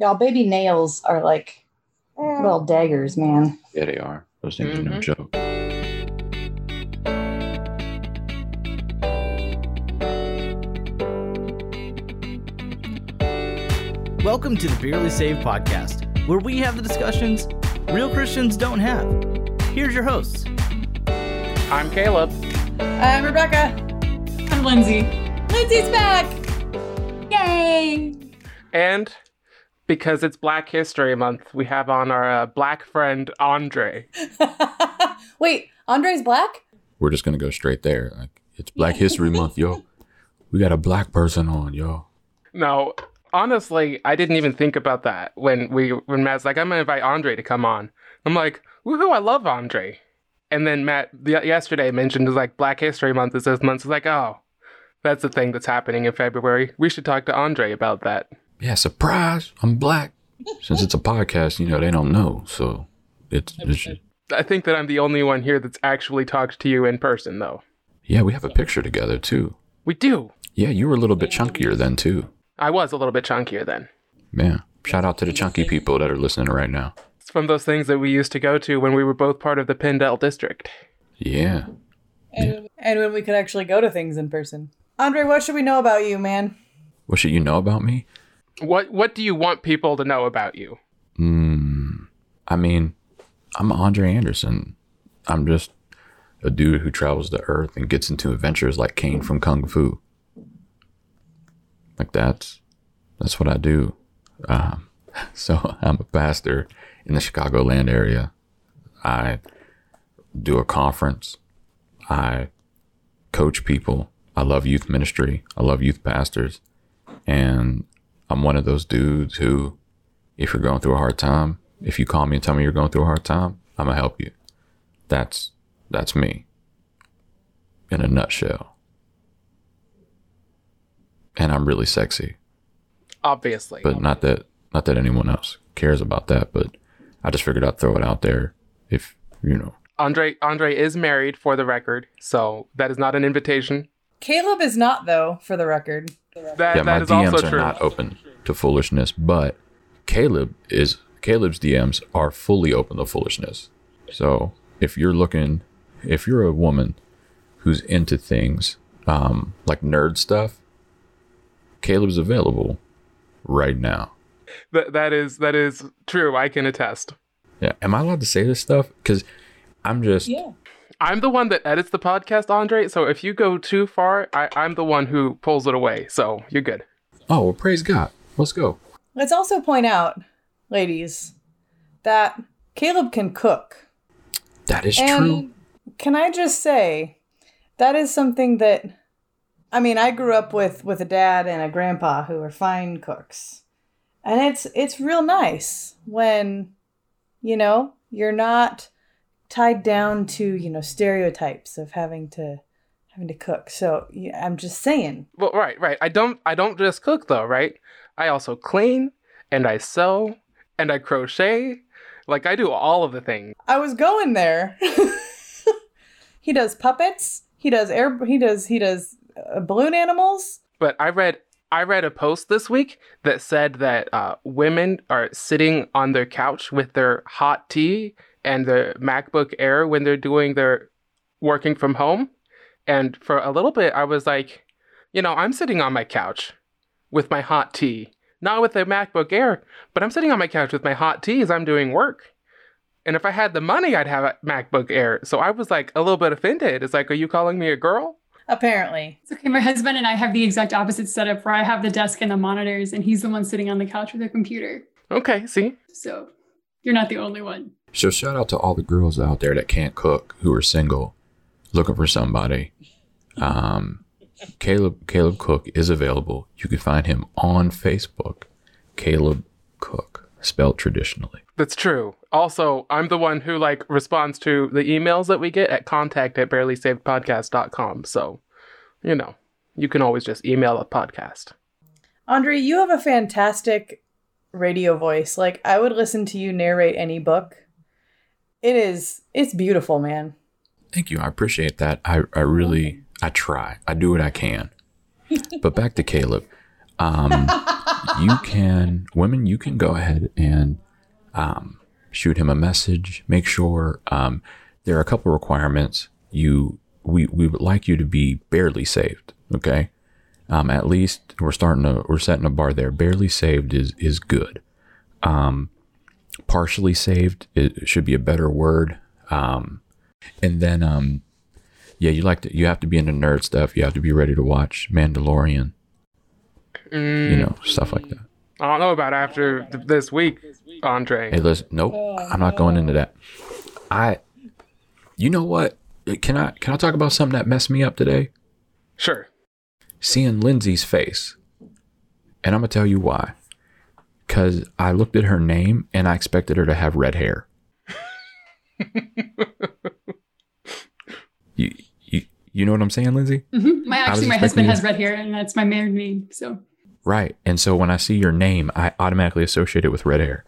Y'all, baby nails are like mm. little daggers, man. Yeah, they are. Those things are no mm-hmm. joke. Welcome to the Barely Saved podcast, where we have the discussions real Christians don't have. Here's your hosts. I'm Caleb. I'm Rebecca. I'm Lindsay. Lindsay's back. Yay! And because it's Black History Month, we have on our uh, black friend Andre. Wait, Andre's black? We're just gonna go straight there. Like it's Black History Month, yo. We got a black person on, yo. No, honestly, I didn't even think about that when we when Matt's like, I'm gonna invite Andre to come on. I'm like, woohoo, I love Andre. And then Matt y- yesterday mentioned is like Black History Month is this month. It's like, oh, that's the thing that's happening in February. We should talk to Andre about that. Yeah, surprise! I'm black. Since it's a podcast, you know they don't know, so it's, it's I think that I'm the only one here that's actually talked to you in person, though. yeah. We have a picture together too. We do. Yeah, you were a little bit chunkier then too. I was a little bit chunkier then. Yeah. Shout out to the chunky people that are listening right now. It's from those things that we used to go to when we were both part of the Pindell district. Yeah. And, and when we could actually go to things in person. Andre, what should we know about you, man? What should you know about me? What What do you want people to know about you? Hmm. I mean, I'm Andre Anderson. I'm just a dude who travels the earth and gets into adventures like Caine from Kung Fu. Like that's that's what I do. Um, so I'm a pastor in the Chicagoland area. I do a conference. I coach people. I love youth ministry. I love youth pastors. And I'm one of those dudes who if you're going through a hard time, if you call me and tell me you're going through a hard time, I'm gonna help you. That's that's me. In a nutshell. And I'm really sexy. Obviously. But not that not that anyone else cares about that, but I just figured I'd throw it out there if you know. Andre Andre is married for the record, so that is not an invitation. Caleb is not, though, for the record. That yeah, my that is DMs also are true. not open to foolishness, but Caleb is Caleb's DMs are fully open to foolishness. So if you're looking, if you're a woman who's into things um, like nerd stuff, Caleb's available right now. That that is that is true. I can attest. Yeah, am I allowed to say this stuff? Because I'm just Yeah. I'm the one that edits the podcast, Andre. So if you go too far, I, I'm the one who pulls it away. So you're good. oh well, praise God. Let's go. Let's also point out, ladies, that Caleb can cook. That is and true. can I just say, that is something that, I mean, I grew up with with a dad and a grandpa who are fine cooks, and it's it's real nice when, you know, you're not tied down to you know stereotypes of having to having to cook. So yeah, I'm just saying, Well, right, right. I don't I don't just cook though, right? I also clean and I sew and I crochet. Like I do all of the things. I was going there. he does puppets. He does air. He does he does uh, balloon animals. But I read I read a post this week that said that uh, women are sitting on their couch with their hot tea and the MacBook Air when they're doing their working from home. And for a little bit, I was like, you know, I'm sitting on my couch with my hot tea, not with a MacBook Air, but I'm sitting on my couch with my hot tea as I'm doing work. And if I had the money, I'd have a MacBook Air. So I was like a little bit offended. It's like, are you calling me a girl? Apparently, It's okay. My husband and I have the exact opposite setup where I have the desk and the monitors, and he's the one sitting on the couch with a computer. Okay, see? So you're not the only one. So shout out to all the girls out there that can't cook who are single, looking for somebody. Um, Caleb Caleb Cook is available. You can find him on Facebook. Caleb Cook, spelled traditionally. That's true. Also, I'm the one who like responds to the emails that we get at contact at barelysavedpodcast.com. So, you know, you can always just email a podcast. Andre, you have a fantastic radio voice. Like I would listen to you narrate any book. It is. It's beautiful, man. Thank you. I appreciate that. I, I really I try. I do what I can. but back to Caleb. um, you can women you can go ahead and um, shoot him a message. Make sure um, there are a couple requirements. You we we would like you to be barely saved. Okay, um, at least we're starting to we're setting a bar there. Barely saved is is good. Um, partially saved it should be a better word. Um, and then um, yeah, you like to you have to be into nerd stuff. You have to be ready to watch Mandalorian. Mm, You know stuff like that. I don't know about after th- this week, Andre. Hey, listen, nope, I'm not going into that. I, you know what? Can I can I talk about something that messed me up today? Sure. Seeing Lindsay's face, and I'm gonna tell you why. Cause I looked at her name and I expected her to have red hair. you, you, you know what I'm saying, Lindsay? Mhm. My actually, my husband has red hair, and that's my married name. So Right. And so when I see your name, I automatically associate it with red hair.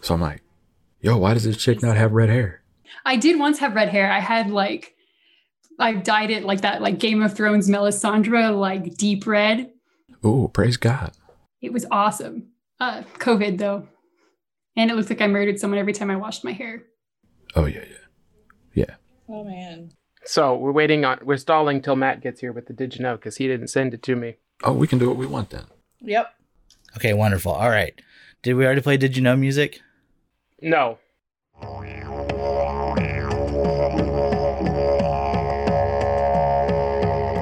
So I'm like, yo, why does this chick not have red hair? I did once have red hair. I had like, I dyed it like that, like Game of Thrones Melisandre, like deep red. Oh, praise God. It was awesome. Uh, COVID though, and it looks like I murdered someone every time I washed my hair. Oh yeah, yeah. Yeah. Oh man. So we're waiting on, we're stalling till Matt gets here with the Did You Know because he didn't send it to me. Oh, we can do what we want then. Yep. Okay, wonderful. All right. Did we already play Did You Know music? No.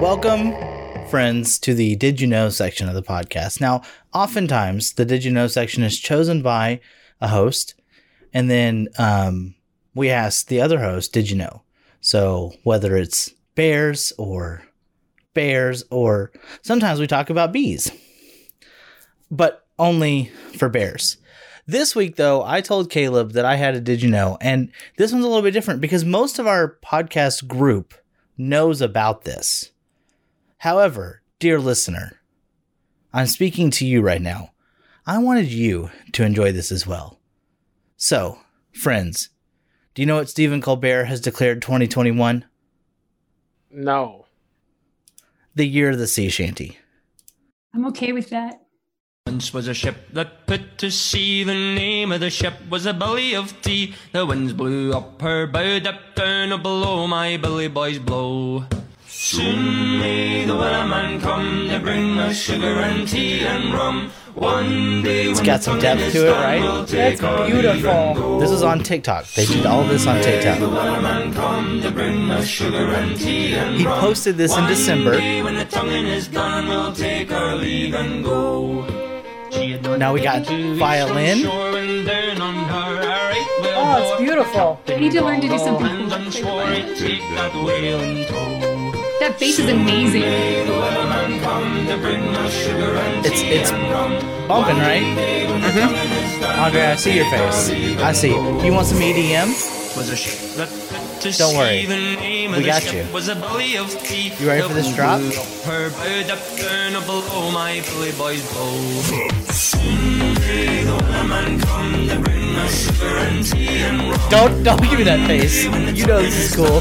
Welcome, friends, to the Did You Know section of the podcast. Now, oftentimes the Did You Know section is chosen by a host, and then um, we ask the other host, Did you know? So whether it's bears or bears, or sometimes we talk about bees, but only for bears. This week, though, I told Caleb that I had a Did You Know, and this one's a little bit different because most of our podcast group knows about this. However, dear listener, I'm speaking to you right now. I wanted you to enjoy this as well. So, friends, do you know what Stephen Colbert has declared 2021? No. The year of the sea shanty. I'm okay with that. Once was a ship that put to sea. The name of the ship was a Billy of Tea. The winds blew up her bow, up down or below. My belly boys blow. Soon may the wellerman come to bring us sugar and tea and rum. One day It's got some depth to it, right? That's beautiful. This is on TikTok. They did all this on TikTok. He posted this in December. When the tonguing is done, we'll take our leave and go. Now we got violin. Oh, it's beautiful. I need to learn to do something that whale in tow. That bass is amazing. It's it's bumping, right? Mm-hmm. Andre, I see your face. I see. You want some EDM? Was a ship that put to Don't sea. worry. The name of We the got you. Was a Billy of Tea. You ready for this The drop? wind blew up Her bow up down or below my belly boys blow. Don't don't give me that face. You know this is cool.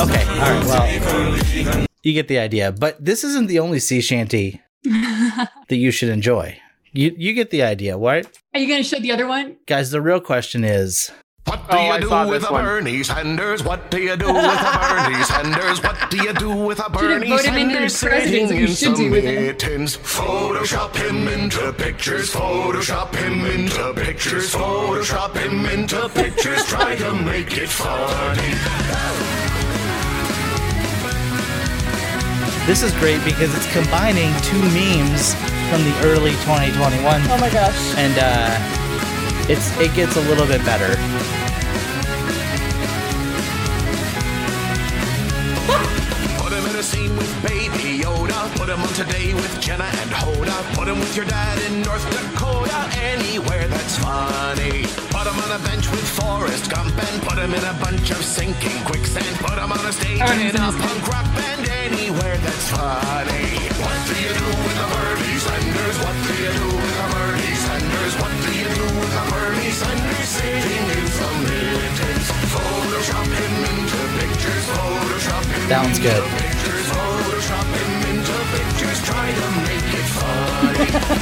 Okay, all right. Well, you get the idea. But this isn't the only sea shanty that you should enjoy. You you get the idea, right? Are you going to show the other one? Guys, the real question is What do Oh, you I do with a one. Bernie Sanders? What do you do with a Bernie Sanders? What do you do with a Bernie vote him into Sanders? the Sitting in some do mittens. Photoshop him into pictures. Photoshop him into pictures. Photoshop him into pictures. Try to make it funny. this is great because it's combining two memes from the early 2021 Oh my gosh. and uh, it's it gets a little bit better. Put him in a scene with Baby Yoda. Put him on today with Jenna and Hoda. Put him with your dad in North Dakota. Anywhere that's funny. Put him on a bench with Forrest Gump and put him in a bunch of sinking quicksand. Put him on a stage Oh, in a punk rock band. Anywhere that's funny. What do you do with a Bernie Sanders? What do you do with a Bernie Sanders? What do you do with a Bernie Sanders? Sitting in some That one's good.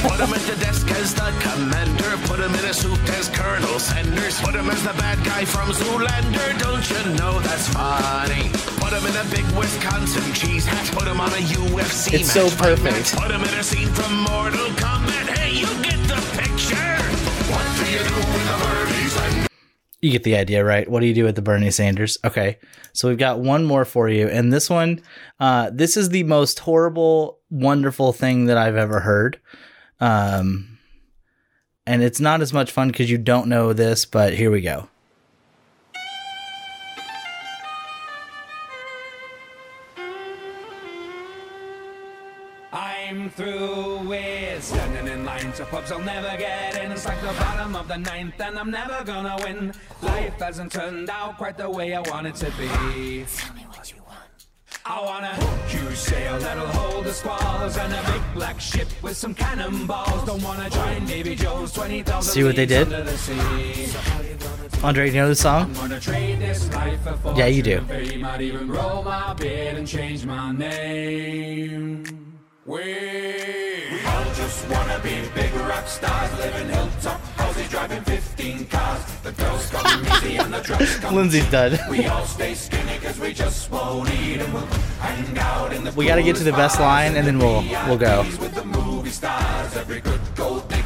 Put him at the desk as the commander. Put him in a suit as Colonel Sanders. Put him as the bad guy from Zoolander. Don't you know that's funny? Put him in a big Wisconsin cheese hat. Put him on a UFC It's so match perfect. Put him in a scene from Mortal Kombat. Hey, you get the picture. What do you do with the birdies and You get the idea, right? What do you do with the Bernie Sanders? Okay. So we've got one more for you. And this one, uh, this is the most horrible, wonderful thing that I've ever heard. Um, and it's not as much fun because you don't know this, but here we go. I'm through with standing in line to pubs I'll never get the bottom of the ninth, and I'm never gonna win. Life hasn't turned out quite the way I want it to be. Tell me what you want. I want a huge sail that'll hold the squalls and a big black ship with some cannonballs. Don't wanna join Davy Jones 20,000 See what they did? the. Andre, you know the song? Gonna trade this life for Yeah, you do. Fortune and fame. Might even grow my beard and change my name. We, we all just wanna be big rock stars, living hilltop houses, driving 15 cars. The girls come easy and the drugs come Lindsay's cheap. done. We all stay skinny cause we just won't eat and we'll hang out in the We got to get to the best line and then we'll we'll go.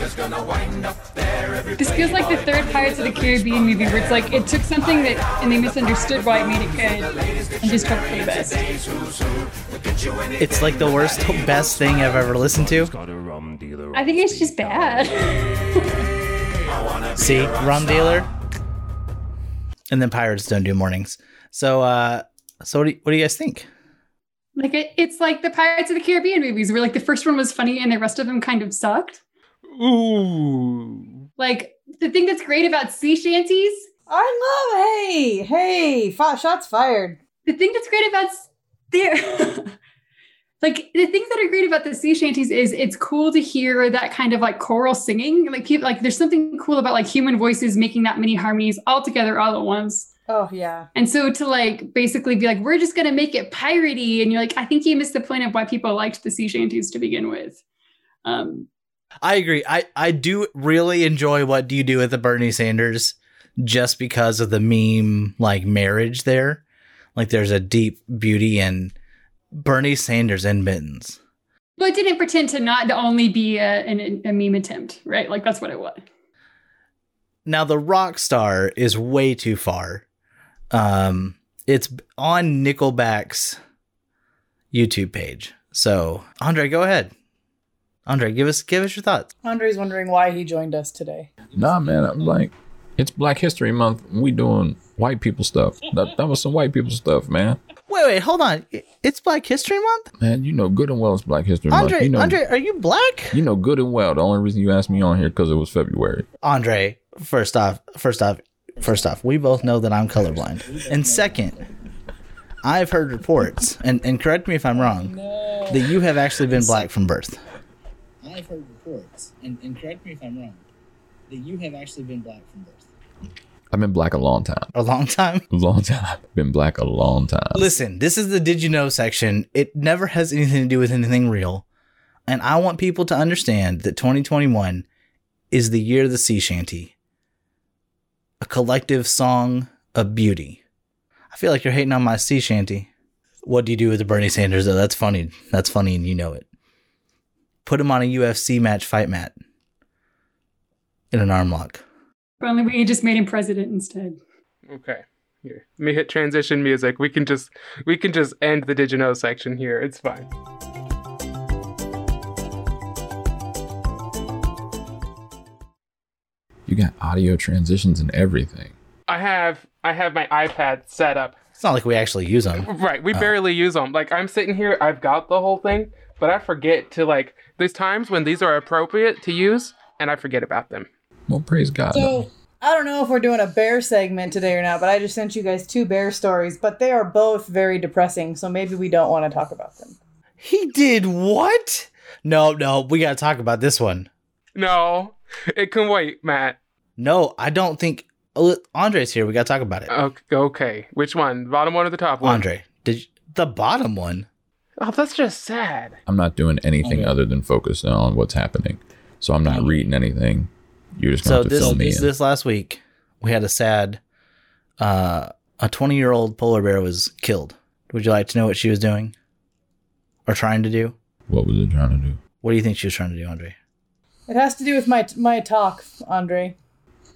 With the movie stars. Every good gold digger's gonna wind up there. This feels like the third Pirates of the Caribbean movie where it's like it took something that and they misunderstood why it made it good and just took it for the best. It's like the worst, best thing I've ever listened to. I think it's just bad. See, rum dealer. And then pirates don't do mornings. So, uh, so what do you, what do you guys think? like it, it's like the Pirates of the Caribbean movies where like the first one was funny and the rest of them kind of sucked. Ooh. Like the thing that's great about sea shanties, I love. Hey, hey, fi- shots fired. the thing that's great about s- there like the things that are great about the sea shanties is it's cool to hear that kind of like choral singing. Like people like there's something cool about like human voices making that many harmonies all together all at once. Oh yeah. And so to like basically be like, we're just gonna make it piratey, and you're like, I think you missed the point of why people liked the sea shanties to begin with. Um, I agree. I, I do really enjoy what do you do with the Bernie Sanders just because of the meme like marriage there. Like there's a deep beauty in Bernie Sanders and mittens. but it didn't pretend to not to only be a, an, a meme attempt, right? Like that's what it was. Now the rock star is way too far. Um it's on Nickelback's YouTube page. So Andre, go ahead. Andre, give us give us your thoughts. Andre's wondering why he joined us today. Nah, man, I'm like, it's Black History Month. We doing white people stuff. That, that was some white people stuff, man. Wait, wait, hold on. It's Black History Month? Man, you know good and well it's Black History Andre, Month. You know, Andre, are you black? you know good and well. The only reason you asked me on here because it was February. Andre, first off, first off, first off, we both know that I'm colorblind. And second, I've heard reports, and, and correct me if I'm wrong, that you have actually been black from birth. I've heard reports, and, and correct me if I'm wrong, that you have actually been black from birth. I've been black a long time. A long time. A long time. Been black a long time. Listen, this is the did you know section. It never has anything to do with anything real. And I want people to understand that 2021 is the year of the sea shanty. A collective song of beauty. I feel like you're hating on my sea shanty. What do you do with the Bernie Sanders though? That's funny. That's funny and you know it. Put him on a UFC match fight mat. In an arm lock. If only we just made him president instead. Okay. Here. Let me hit transition music. We can just we can just end the Did you know section here. It's fine. You got audio transitions and everything. I have I have my iPad set up. It's not like we actually use them. Right. We uh. barely use them. Like I'm sitting here, I've got the whole thing, but I forget to like there's times when these are appropriate to use and I forget about them. Well, praise God. So I don't know if we're doing a bear segment today or not, but I just sent you guys two bear stories, but they are both very depressing, so maybe we don't want to talk about them. He did what? No, no, we gotta talk about this one. No. It can wait, Matt. No, I don't think oh, Andre's here. We gotta talk about it. Okay, okay. Which one? Bottom one or the top one? Andre, did you, The bottom one. Oh, that's just sad. I'm not doing anything Okay. other than focusing on what's happening. So I'm not reading anything. You're just going So to this fill me this, in. this last week, we had a sad. Uh, a 20 year old polar bear was killed. Would you like to know what she was doing, or trying to do? What was it trying to do? What do you think she was trying to do, Andre? It has to do with my my talk, Andre.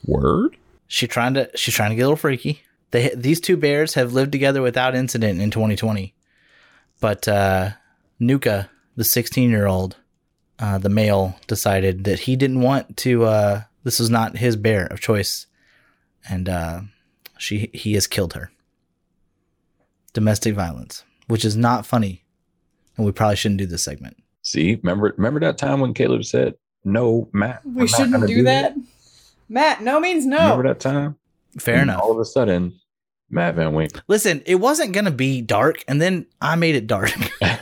Word? She trying to she's trying to get a little freaky. They these two bears have lived together without incident in 2020, but uh, Nuka, the 16 year old, uh, the male, decided that he didn't want to. Uh, this was not his bear of choice, and uh, she he has killed her. Domestic violence, which is not funny, and we probably shouldn't do this segment. See, remember remember that time when Caleb said, "No, Matt, we're We not shouldn't gonna do that. Matt, no means no. Remember that time? Fair And enough. All of a sudden, Matt Van Wink. Listen, it wasn't gonna be dark, and then I made it dark.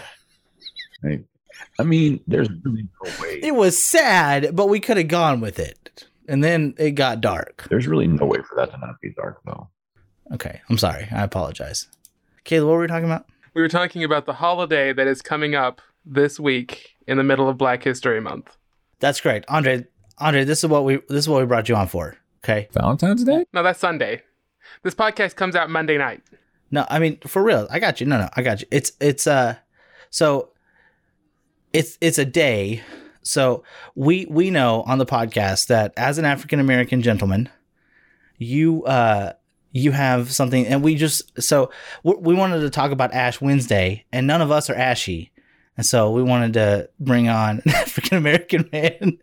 Like, I mean, there's really no way. it was sad, but we could have gone with it, and then it got dark. There's really no way for that to not be dark, though. Okay, I'm sorry. I apologize. Kayla, what were we talking about? We were talking about the holiday that is coming up this week in the middle of Black History Month. That's correct, Andre. Andre, this is what we this is what we brought you on for. Okay. Valentine's Day? No, that's Sunday. This podcast comes out Monday night. No, I mean for real. I got you. No, no, I got you. It's it's uh, so it's it's a day. So we we know on the podcast that as an African American gentleman, you uh you have something, and we just so we, we wanted to talk about Ash Wednesday, and none of us are ashy, and so we wanted to bring on an African American man.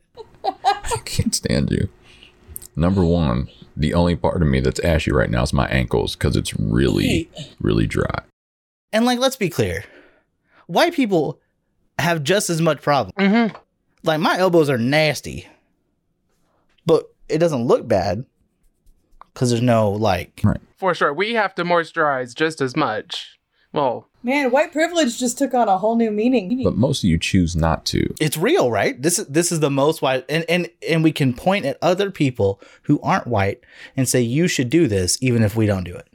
I can't stand you. Number one, the only part of me that's ashy right now is my ankles because it's really, really dry. And like, let's be clear, white people have just as much problem. Mm-hmm. Like my elbows are nasty, but it doesn't look bad because there's no like. Right. For sure. We have to moisturize just as much. Well, Man, white privilege just took on a whole new meaning. But most of you choose not to. It's real, right? This is this is the most white, and and and we can point at other people who aren't white and say you should do this, even if we don't do it.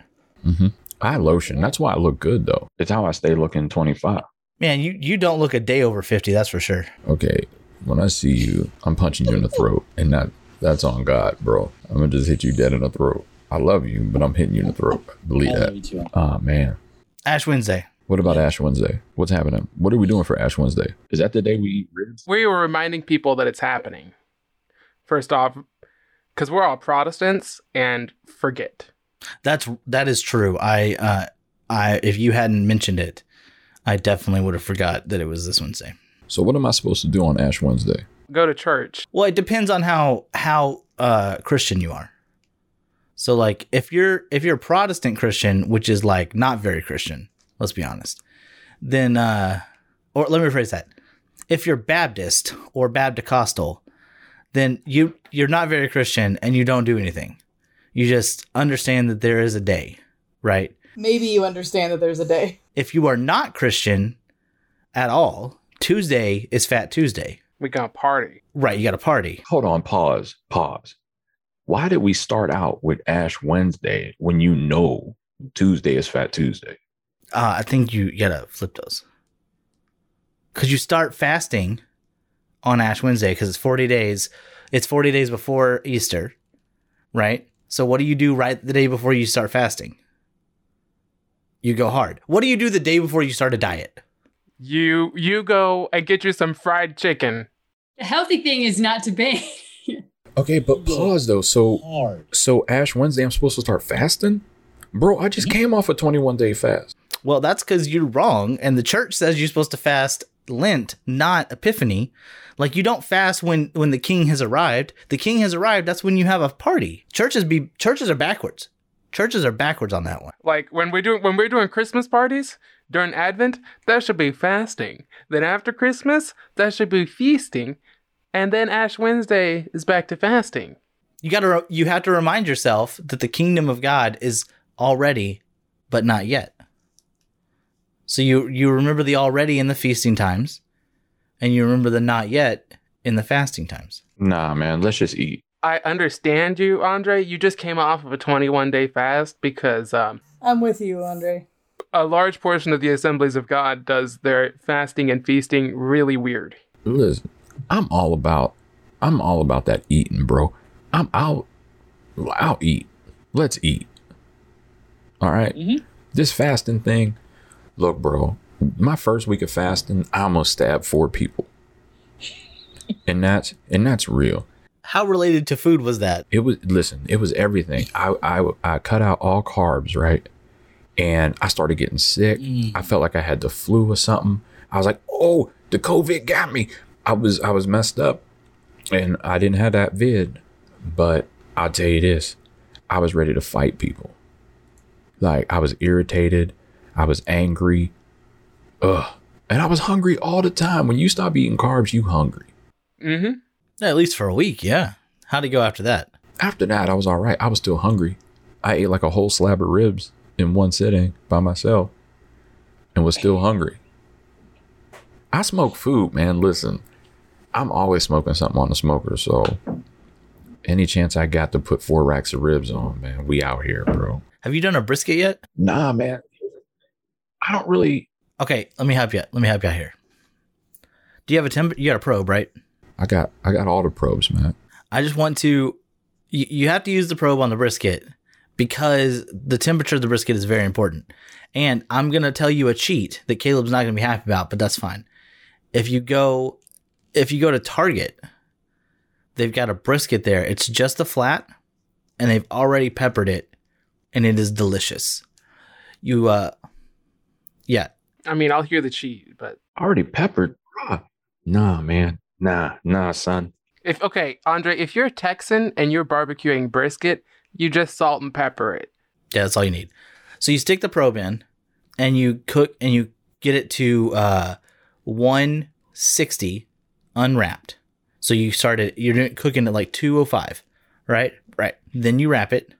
hmm I have lotion. That's why I look good, though. It's how I stay looking 25. Man, you you don't look a day over fifty. That's for sure. Okay, when I see you, I'm punching you in the throat, and that that's on God, bro. I'm gonna just hit you dead in the throat. I love you, but I'm hitting you in the throat. Believe that. Oh man. Ash Wednesday. What about Ash Wednesday? What's happening? What are we doing for Ash Wednesday? Is that the day we eat ribs? we were reminding people that it's happening. First off, because we're all Protestants and forget. That's that is true. I uh I if you hadn't mentioned it, I definitely would have forgot that it was this Wednesday. So what am I supposed to do on Ash Wednesday? Go to church. Well, it depends on how how uh Christian you are. So like if you're if you're a Protestant Christian, which is like not very Christian, let's be honest, then uh or let me rephrase that. If you're Baptist or Baptist then you you're not very Christian and you don't do anything. You just understand that there is a day, right? Maybe you understand that there's a day. If you are not Christian at all, Tuesday is Fat Tuesday. We gonna party. Right, you got a party. Hold on, pause, pause. Why did we start out with Ash Wednesday when you know Tuesday is Fat Tuesday? Uh, I think you gotta flip those. Cause you start fasting on Ash Wednesday because it's 40 days. It's 40 days before Easter, right? So what do you do right the day before you start fasting? You go hard. What do you do the day before you start a diet? You you go and get you some fried chicken. The healthy thing is not to bake. Okay, but pause though. So so Ash Wednesday, I'm supposed to start fasting? Bro, I just came off a 21 day fast. Well, that's because you're wrong, and the church says you're supposed to fast Lent, not Epiphany. Like you don't fast when when the king has arrived. The king has arrived. That's when you have a party. Churches be churches are backwards. Churches are backwards on that one. Like when we're doing when we're doing Christmas parties during Advent, that should be fasting. Then after Christmas, that should be feasting. And then Ash Wednesday is back to fasting. You got to you have to remind yourself that the kingdom of God is already, but not yet. So you you remember the already in the feasting times, and you remember the not yet in the fasting times. Nah, man, let's just eat. I understand you, Andre. You just came off of a 21 day fast because um I'm with you, Andre. a large portion of the Assemblies of God does their fasting and feasting really weird. Listen, I'm all about I'm all about that eating, bro. I'm I'll I'll eat. Let's eat. All right? mm-hmm. This fasting thing, look, bro. My first week of fasting, I almost stabbed four people. and that's and that's real. How related to food was that? It was listen, it was everything. I I I cut out all carbs, right? And I started getting sick. I felt like I had the flu or something. I was like, "Oh, the COVID got me." I was I was messed up. And I didn't have that vid, but I'll tell you this. I was ready to fight people. Like I was irritated, I was angry. Ugh. And I was hungry all the time. When you stop eating carbs, you hungry. Mm-hmm. At least for a week, yeah. How'd it go after that? After that, I was all right. I was still hungry. I ate like a whole slab of ribs in one sitting by myself and was still hungry. I smoke food, man. Listen, I'm always smoking something on the smoker. So any chance I got to put four racks of ribs on, man, we out here, bro. Have you done a brisket yet? Nah, man. I don't really. Okay, let me help you. Let me help you out here. Do you have a temp? You got a probe, right? I got I got all the probes, man. I just want to. You, you have to use the probe on the brisket because the temperature of the brisket is very important. And I'm gonna tell you a cheat that Caleb's not gonna be happy about, but that's fine. If you go, if you go to Target, they've got a brisket there. It's just a flat, and they've already peppered it, and it is delicious. You, uh, yeah, I mean, I'll hear the cheat, but Already peppered. Bruh. Nah, man. Nah, nah, son. if okay, Andre, if you're a Texan and you're barbecuing brisket, you just salt and pepper it. Yeah, that's all you need. So you stick the probe in and you cook and you get it to uh 160 unwrapped. So you started, you're cooking at like 205, right? Right. Then you wrap it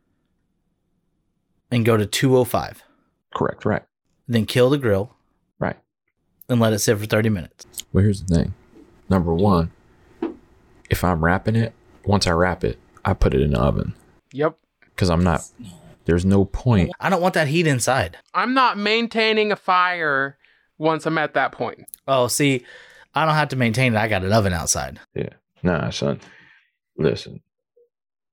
and go to 205. Correct, right. Then kill the grill Right. and let it sit for 30 minutes. Well, here's the thing. Number one, if I'm wrapping it, once I wrap it, I put it in the oven Yep. because I'm not. There's no point. I don't want that heat inside. I'm not maintaining a fire once I'm at that point. Oh, see, I don't have to maintain it. I got an oven outside. Yeah. Nah, son. Listen.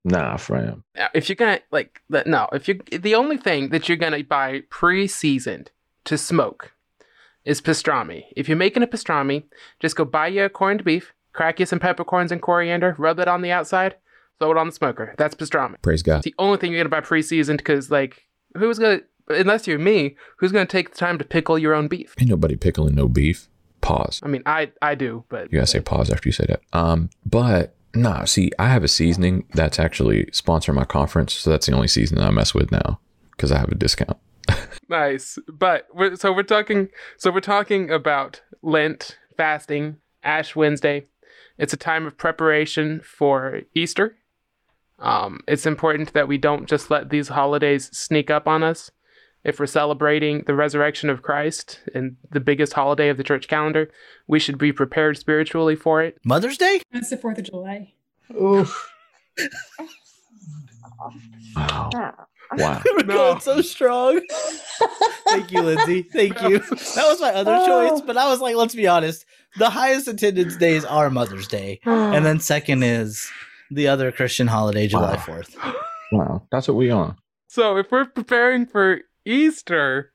Nah, fam. If you're gonna like, the- no, if you the only thing that you're gonna buy pre-seasoned to smoke is pastrami. If you're making a pastrami, just go buy you a corned beef, crack you some peppercorns and coriander, rub it on the outside, throw it on the smoker. That's pastrami. Praise God. It's the only thing you're gonna buy pre-seasoned because like who's gonna unless you're me, who's gonna take the time to pickle your own beef? Ain't nobody pickling no beef. Pause. I mean, I I do, but You gotta say pause after you say that. Um, but nah, see, I have a seasoning that's actually sponsoring my conference, so that's the only seasoning I mess with now because I have a discount. Nice. But we're, so we're talking so we're talking about Lent, fasting, Ash Wednesday. It's a time of preparation for Easter. Um, it's important that we don't just let these holidays sneak up on us. If we're celebrating the resurrection of Christ and the biggest holiday of the church calendar, we should be prepared spiritually for it. Mother's Day? That's the 4th of July. Wow. Wow. We're No. going so strong. Thank you, Lindsay. Thank you. That was my other oh. choice, but I was like, let's be honest. The highest attendance days are Mother's Day, and then second is the other Christian holiday, July Wow. Fourth. Wow. That's what we on. So if we're preparing for Easter,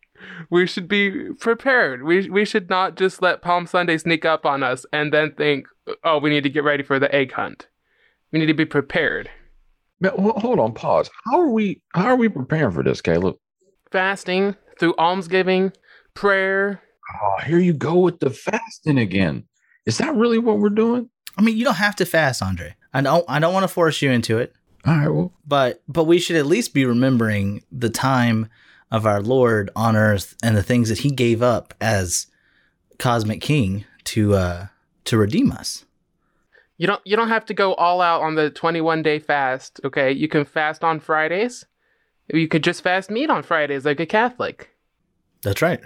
we should be prepared. We we should not just let Palm Sunday sneak up on us and then think, oh, we need to get ready for the egg hunt. We need to be prepared. Man, ho- hold on, pause. How are we? How are we preparing for this, Caleb? Fasting through almsgiving, prayer. Oh, here you go with the fasting again. Is that really what we're doing? I mean, you don't have to fast, Andre. I don't. I don't want to force you into it, All right. Well, but but we should at least be remembering the time of our Lord on earth and the things that He gave up as cosmic King to uh to redeem us. You don't you don't have to go all out on the 21 day fast, okay? You can fast on Fridays. You could just fast meat on Fridays like a Catholic. That's right.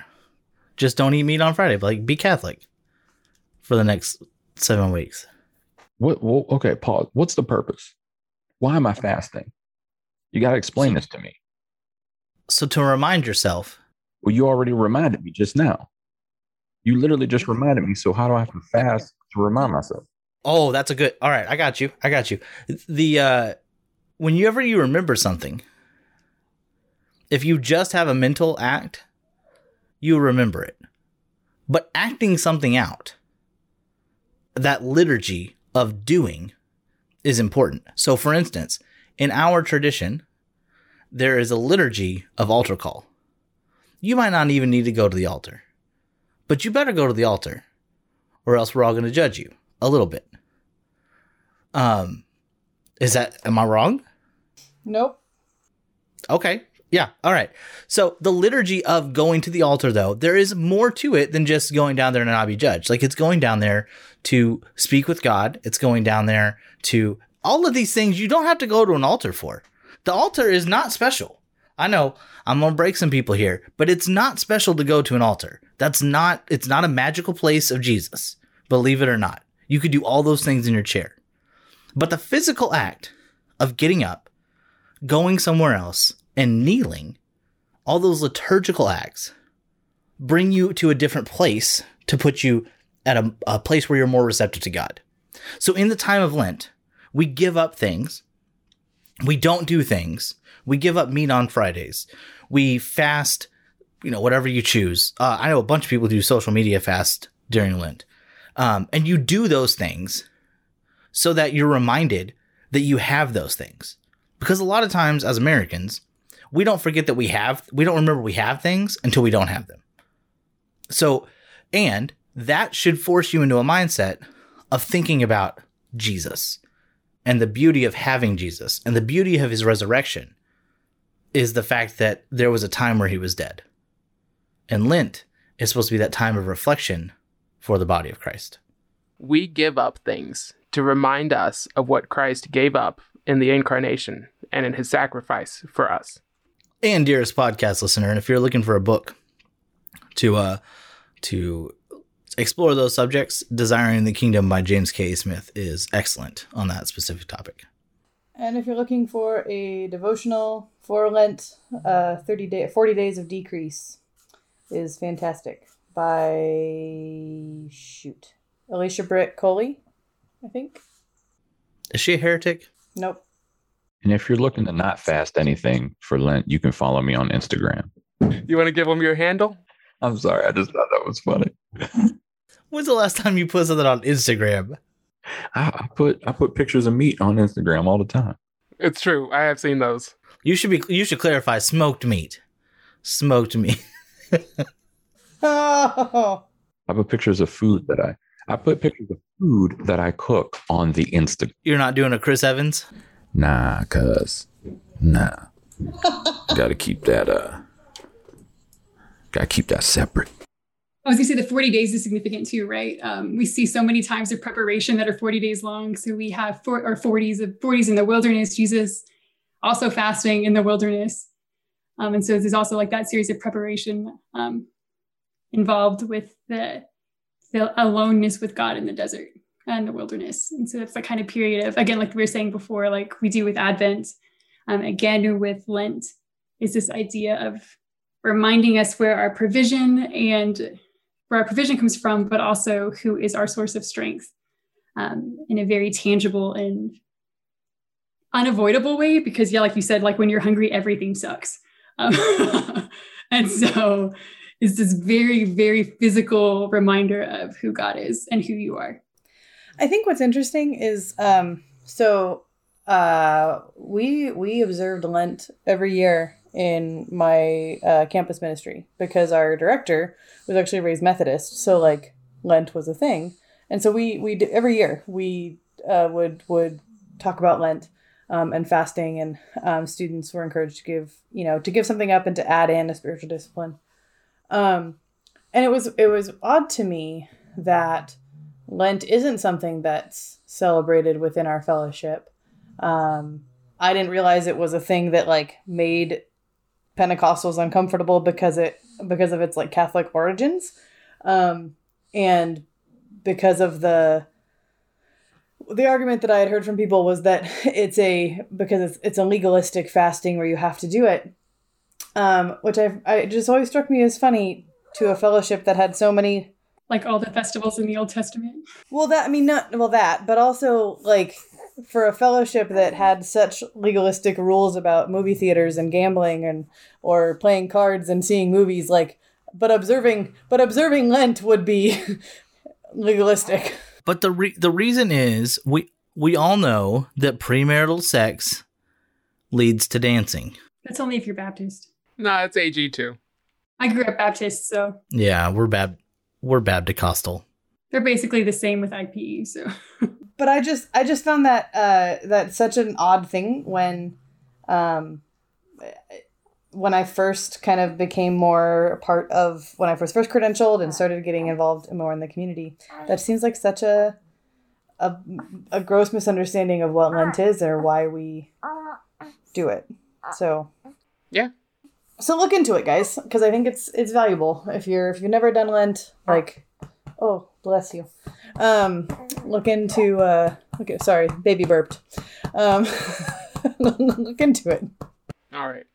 Just don't eat meat on Friday, but like be Catholic for the next seven weeks. what? Well, okay. Pause. What's the purpose? Why am I fasting? You got to explain this to me. So to remind yourself Well, you already reminded me just now. You literally just reminded me. So how do I have to fast to remind myself? Oh, that's a good. All right, I got you. I got you. The uh whenever you remember something, if you just have a mental act, you remember it. But acting something out, that liturgy of doing is important. So for instance, in our tradition, there is a liturgy of altar call. You might not even need to go to the altar. But you better go to the altar or else we're all going to judge you a little bit. Um, is that am I wrong? Nope. Okay. Yeah. All right. So the liturgy of going to the altar, though, there is more to it than just going down there and not be judged. Like it's going down there to speak with God. It's going down there to all of these things you don't have to go to an altar for. The altar is not special. I know I'm gonna break some people here, but it's not special to go to an altar. That's not. It's not a magical place of Jesus. Believe it or not, you could do all those things in your chair. But the physical act of getting up, going somewhere else, and kneeling, all those liturgical acts bring you to a different place to put you at a, a place where you're more receptive to God. So in the time of Lent, we give up things. We don't do things. We give up meat on Fridays. We fast, you know, whatever you choose. Uh, I know a bunch of people do social media fast during Lent. Um, and you do those things so that you're reminded that you have those things. Because a lot of times as Americans, we don't forget that we have, we don't remember we have things until we don't have them. So, and that should force you into a mindset of thinking about Jesus and the beauty of having Jesus and the beauty of his resurrection is the fact that there was a time where he was dead. And Lent is supposed to be that time of reflection for the body of Christ. We give up things to remind us of what Christ gave up in the incarnation and in his sacrifice for us. And dearest podcast listener, and if you're looking for a book to uh to explore those subjects, Desiring the Kingdom by James K. Smith is excellent on that specific topic. And if you're looking for a devotional for Lent, uh, 30 day, 40 days of decrease is fantastic by shoot Alicia Britt Chole, I think. Is she a heretic? Nope. And if you're looking to not fast anything for Lent, you can follow me on Instagram. You want to give them your handle? I'm sorry, I just thought that was funny. When's the last time you put something on Instagram? I, I put I put pictures of meat on Instagram all the time. It's true. I have seen those. You should be you should clarify smoked meat. Smoked meat. Oh, I put pictures of food that I I put pictures of food that I cook on the Insta. You're not doing a Chris Evans? Nah, cuz nah. gotta keep that uh gotta keep that separate. I was gonna say the 40 days is significant too, right? Um, we see so many times of preparation that are 40 days long. So we have four or 40s of 40s in the wilderness, Jesus also fasting in the wilderness. Um, and so there's also like that series of preparation um, involved with the, the aloneness with God in the desert and the wilderness. And so it's that kind of period of, again, like we were saying before, like we do with Advent, um, again with Lent, is this idea of reminding us where our provision and where our provision comes from, but also who is our source of strength um, in a very tangible and unavoidable way. Because, yeah, like you said, like when you're hungry, everything sucks. Um, and so it's this very, very physical reminder of who God is and who you are. I think what's interesting is um, so uh, we we observed Lent every year in my uh, campus ministry because our director was actually raised Methodist, so like Lent was a thing, and so we we did, every year we uh, would would talk about Lent um, and fasting, and um, students were encouraged to give you know to give something up and to add in a spiritual discipline. Um, and it was it was odd to me that Lent isn't something that's celebrated within our fellowship. Um, I didn't realize it was a thing that like made Pentecostals uncomfortable because it because of its like Catholic origins, um, and because of the the argument that I had heard from people was that it's a because it's it's a legalistic fasting where you have to do it. um, which I, I just always struck me as funny to a fellowship that had so many. Like all the festivals in the Old Testament. Well, that I mean, not well that, but also like for a fellowship that had such legalistic rules about movie theaters and gambling and or playing cards and seeing movies, like but observing but observing Lent would be legalistic. But the re- the reason is we we all know that premarital sex leads to dancing. That's only if you're Baptist. No, it's AG too. I grew up Baptist, so Yeah, we're bad. We're Bapticostal. they're basically the same with IPE. So but I just I just found that uh that such an odd thing when um when I first kind of became more a part of when I was first credentialed and started getting involved more in the community. That seems like such a a, a gross misunderstanding of what Lent is or why we do it. So Yeah. So look into it, guys, because I think it's it's valuable. If you're if you've never done Lent, like, oh bless you, um, look into uh, look at sorry, baby burped, um, look into it. All right.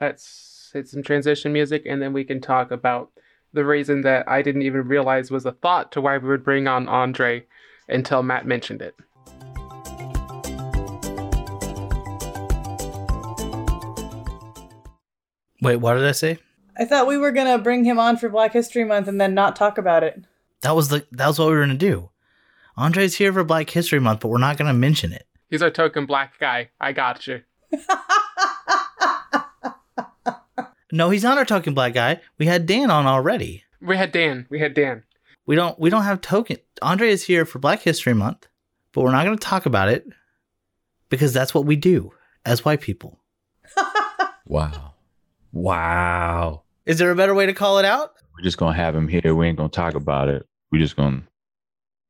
Let's hit some transition music and then we can talk about the reason that I didn't even realize was a thought to why we would bring on Andre until Matt mentioned it. Wait, what did I say? I thought we were gonna bring him on for Black History Month and then not talk about it. That was the that was what we were gonna do. Andre's here for Black History Month, but we're not gonna mention it. He's our token black guy. I got you. No, he's not our token black guy. We had Dan on already. We had Dan. We had Dan. We don't we don't have token. Andre is here for Black History Month, but we're not gonna talk about it because that's what we do as white people. Wow. Wow. Is there a better way to call it out? We're just gonna have him here. We ain't gonna talk about it. We're just gonna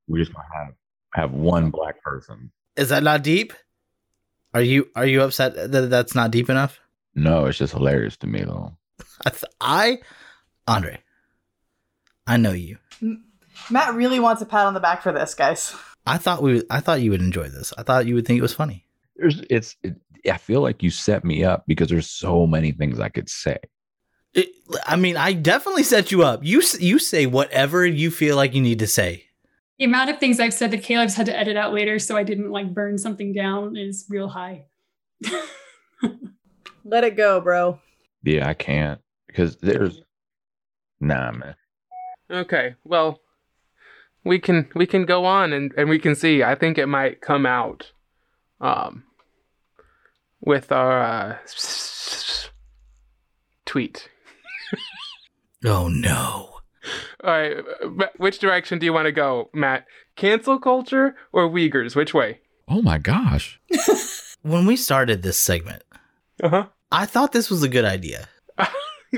we're just gonna have have one black person. Is that not deep? Are you are you upset that that's not deep enough? No, it's just hilarious to me though. I, th- I Andre, I know you. Matt really wants a pat on the back for this, guys. I thought we. I thought you would enjoy this. I thought you would think it was funny. There's it's it, I feel like you set me up because there's so many things I could say. It, I mean, I definitely set you up. You you say whatever you feel like you need to say. the amount of things I've said that Caleb's had to edit out later so I didn't like burn something down is real high. Let it go, bro. Yeah, I can't because there's nah, man. Okay. Well, we can we can go on and, and we can see. I think it might come out um with our uh, tweet. Oh no! All right. Which direction do you want to go, Matt? Cancel culture or Uyghurs? Which way? Oh my gosh. When we started this segment, Uh-huh. I thought this was a good idea.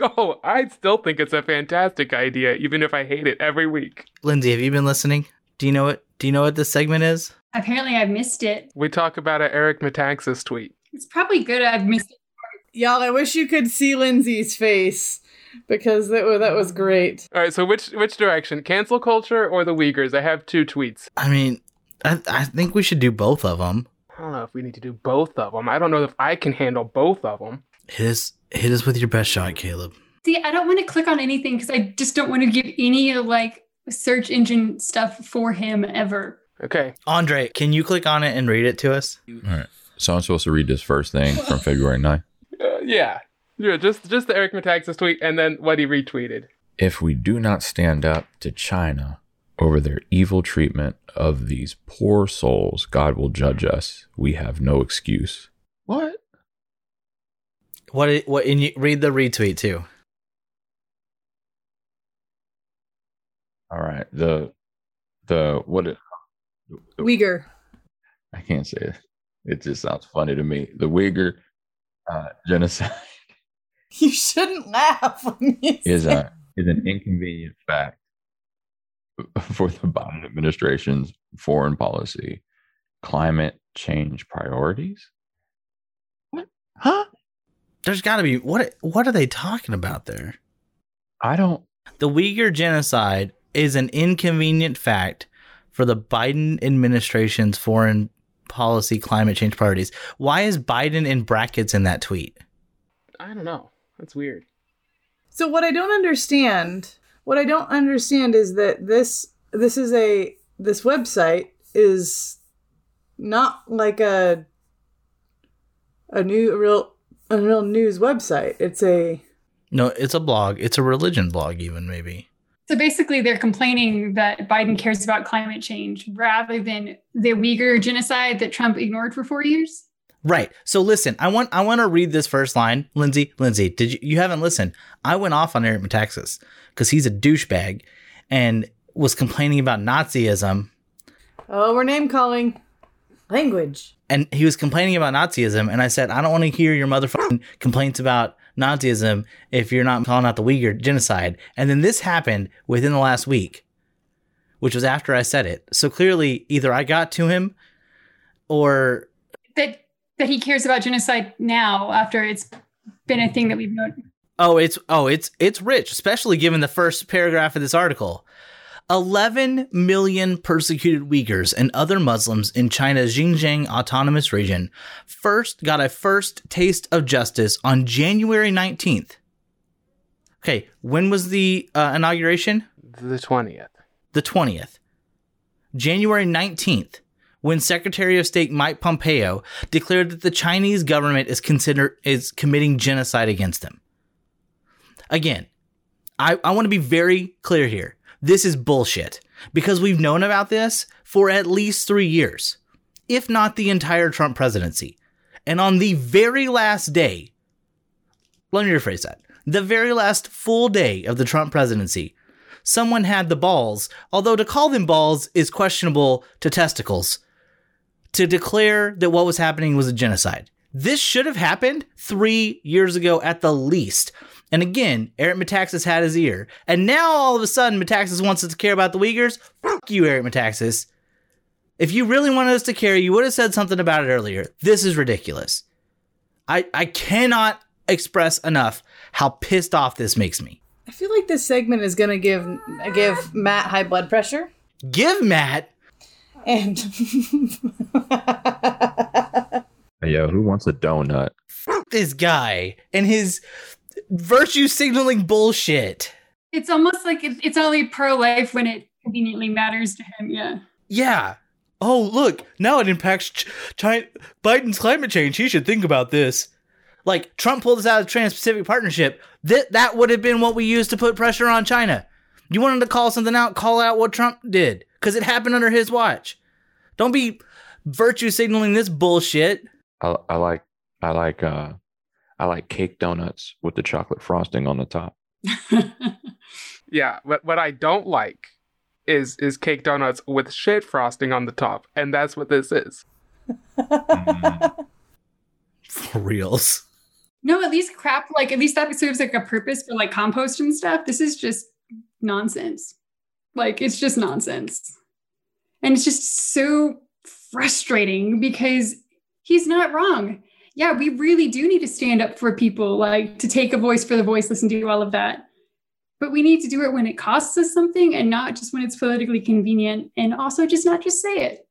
Oh, I still think it's a fantastic idea, even if I hate it every week. Lindsay, have you been listening? Do you know what? Do you know what this segment is? Apparently, I've missed it. We talk about an Eric Metaxas tweet. It's probably good I've missed it. Y'all, I wish you could see Lindsay's face because that was, that was great. All right, so which which direction? Cancel culture or the Uyghurs? I have two tweets. I mean, I, I think we should do both of them. I don't know if we need to do both of them. I don't know if I can handle both of them. Hit us, hit us with your best shot, Caleb. See, I don't want to click on anything because I just don't want to give any like search engine stuff for him ever. Okay. Andre, can you click on it and read it to us? All right. So I'm supposed to read this first thing from February 9th. Uh, yeah. Yeah, just just the Eric Metaxas tweet and then what he retweeted. If we do not stand up to China over their evil treatment of these poor souls, God will judge us. We have no excuse. What? What? What? And you read the retweet too. All right. The the what it, Uyghur. I can't say it. It just sounds funny to me. The Uyghur uh, genocide You shouldn't laugh when you is say- a is an inconvenient fact for the Biden administration's foreign policy, climate change priorities. What? Huh? There's got to be what? What are they talking about there? I don't. The Uyghur genocide is an inconvenient fact for the Biden administration's foreign policy climate change priorities. Why is Biden in brackets in that tweet? I don't know. That's weird. So what I don't understand, what I don't understand is that this this is a this website is not like a a new a real a real news website. It's a No, it's a blog. It's a religion blog, even maybe. So basically, they're complaining that Biden cares about climate change rather than the Uyghur genocide that Trump ignored for four years. Right. So listen, I want I want to read this first line, Lindsay. Lindsay, did you you haven't listened? I went off on Eric Metaxas because he's a douchebag and was complaining about Nazism, oh we're name calling language. and he was complaining about Nazism, and I said I don't want to hear your motherfucking complaints about Nazism if you're not calling out the Uyghur genocide. And then this happened within the last week, which was after I said it. So clearly, either I got to him, or That that he cares about genocide now after it's been a thing that we've known. Oh, it's oh, it's it's rich, especially given the first paragraph of this article. 11 million persecuted Uyghurs and other Muslims in China's Xinjiang autonomous region first got a first taste of justice on January 19th. Okay, when was the uh, inauguration? The 20th. The 20th. January 19th, when Secretary of State Mike Pompeo declared that the Chinese government is consider is committing genocide against them. Again, I, I want to be very clear here. This is bullshit because we've known about this for at least three years, if not the entire Trump presidency. And on the very last day, let me rephrase that the very last full day of the Trump presidency, someone had the balls, although to call them balls is questionable to testicles, to declare that what was happening was a genocide. This should have happened three years ago at the least. And again, Eric Metaxas had his ear. And now all of a sudden, Metaxas wants us to care about the Uyghurs. Fuck you, Eric Metaxas. If you really wanted us to care, you would have said something about it earlier. This is ridiculous. I, I cannot express enough how pissed off this makes me. I feel like this segment is gonna give give Matt high blood pressure Give Matt and Yo, who wants a donut? Fuck this guy and his virtue signaling bullshit. It's almost like it, it's only pro life when it conveniently matters to him. Yeah. Yeah. Oh, look, now it impacts Ch- China, Biden's climate change. He should think about this. Like Trump pulled us out of the Trans-Pacific Partnership. That that would have been what we used to put pressure on China. You wanted to call something out, call out what Trump did because it happened under his watch. Don't be virtue signaling this bullshit. I, I like I like uh I like cake donuts with the chocolate frosting on the top. Yeah, what what I don't like is is cake donuts with shit frosting on the top, and that's what this is. For reals. No, at least crap. Like at least that serves like a purpose for like compost and stuff. This is just nonsense. Like it's just nonsense, and it's just so frustrating because he's not wrong. Yeah, we really do need to stand up for people, like to take a voice for the voiceless and do all of that. But we need to do it when it costs us something and not just when it's politically convenient, and also just not just say it,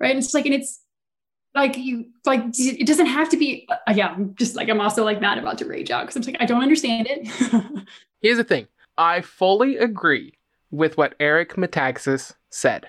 right? And it's like, and it's like you like it doesn't have to be uh, yeah i'm just like i'm also like mad about to rage out because i'm like i don't understand it Here's the thing I fully agree with what Eric Metaxas said.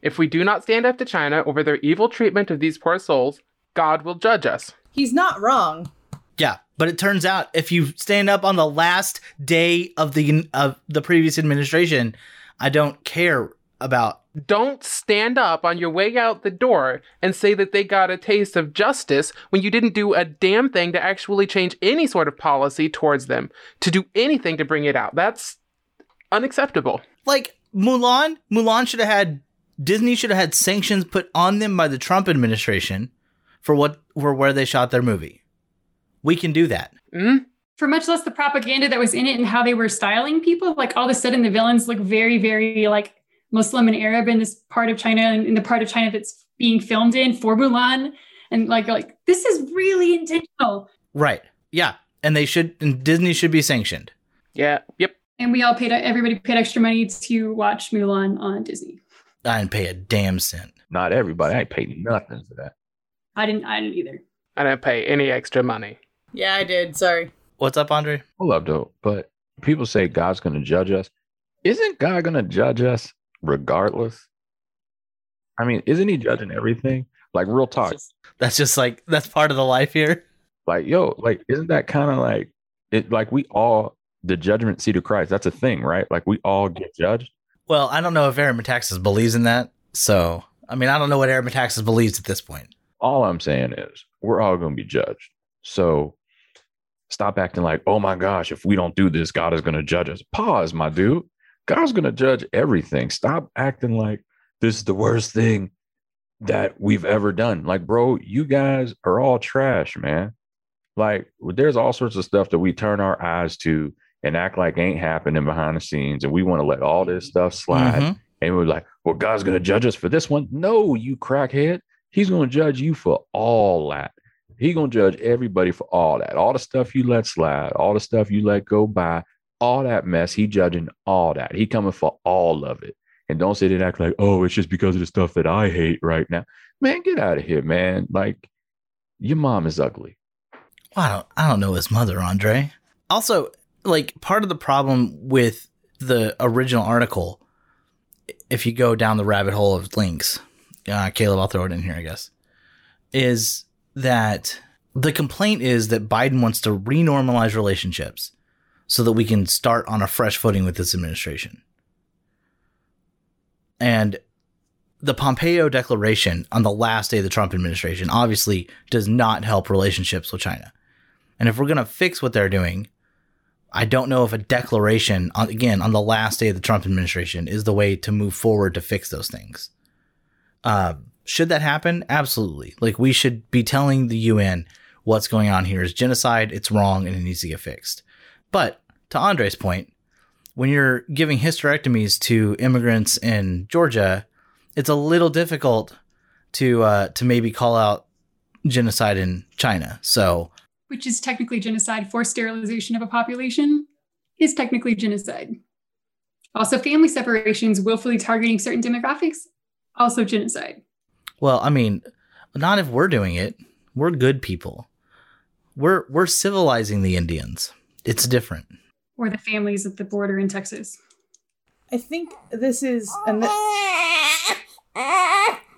If we do not stand up to China over their evil treatment of these poor souls, God will judge us. he's not wrong. Yeah, but it turns out if you stand up on the last day of the of the previous administration, I don't care about. Don't stand up on your way out the door and say that they got a taste of justice when you didn't do a damn thing to actually change any sort of policy towards them, to do anything to bring it out. That's unacceptable. Like Mulan, Mulan should have had Disney should have had sanctions put on them by the Trump administration for what for where they shot their movie. We can do that. Mm? for much less the propaganda that was in it and how they were styling people like all of a sudden the villains look very very like muslim and arab in this part of china and in the part of china that's being filmed in for mulan and like like this is really intentional Right. Yeah. And they should and Disney should be sanctioned. Yeah, yep. and we all paid everybody paid extra money to watch mulan on disney I didn't pay a damn cent. Not everybody. I ain't paid nothing for that. I didn't i didn't either I didn't pay any extra money. Yeah, I did. Sorry. What's up, Andre? Hold up, though. But people say God's going to judge us. Isn't God going to judge us regardless? I mean, isn't He judging everything? Like real talk. That's just like that's part of the life here. Like yo, like isn't that kind of like it? Like we all the judgment seat of Christ. That's a thing, right? Like we all get judged. Well, I don't know if Eric Metaxas believes in that. So, I mean, I don't know what Eric Metaxas believes at this point. All I'm saying is we're all going to be judged. So stop acting like, oh my gosh, if we don't do this, God is going to judge us. Pause, my dude. God's going to judge everything. Stop acting like this is the worst thing that we've ever done. Like, bro, you guys are all trash, man. Like, there's all sorts of stuff that we turn our eyes to and act like ain't happening behind the scenes. And we want to let all this stuff slide. Mhm. And we're like, well, God's going to judge us for this one. No, you crackhead. He's going to judge you for all that. He's going to judge everybody for all that. All the stuff you let slide, all the stuff you let go by, all that mess. He judging all that. He coming for all of it. And don't sit and act like, oh, it's just because of the stuff that I hate right now. Man, get out of here, man. Like, your mom is ugly. Well, I don't, I don't know his mother, Andre. Also, like part of the problem with the original article, if you go down the rabbit hole of links, uh, Caleb, I'll throw it in here, I guess, is that the complaint is that Biden wants to renormalize relationships so that we can start on a fresh footing with this administration. And the Pompeo declaration on the last day of the Trump administration obviously does not help relationships with China. And if we're going to fix what they're doing, I don't know if a declaration, on, again, on the last day of the Trump administration is the way to move forward to fix those things. Uh, should that happen? Absolutely. Like, we should be telling the UN what's going on here is genocide, it's wrong, and it needs to get fixed. But to Andre's point, when you're giving hysterectomies to immigrants in Georgia, it's a little difficult to uh, to maybe call out genocide in China. So which is technically genocide, forced sterilization of a population is technically genocide. Also, family separations, willfully targeting certain demographics, also genocide. Well, I mean, not if we're doing it. We're good people. We're we're civilizing the Indians. It's different. Or the families at the border in Texas. I think this is and th-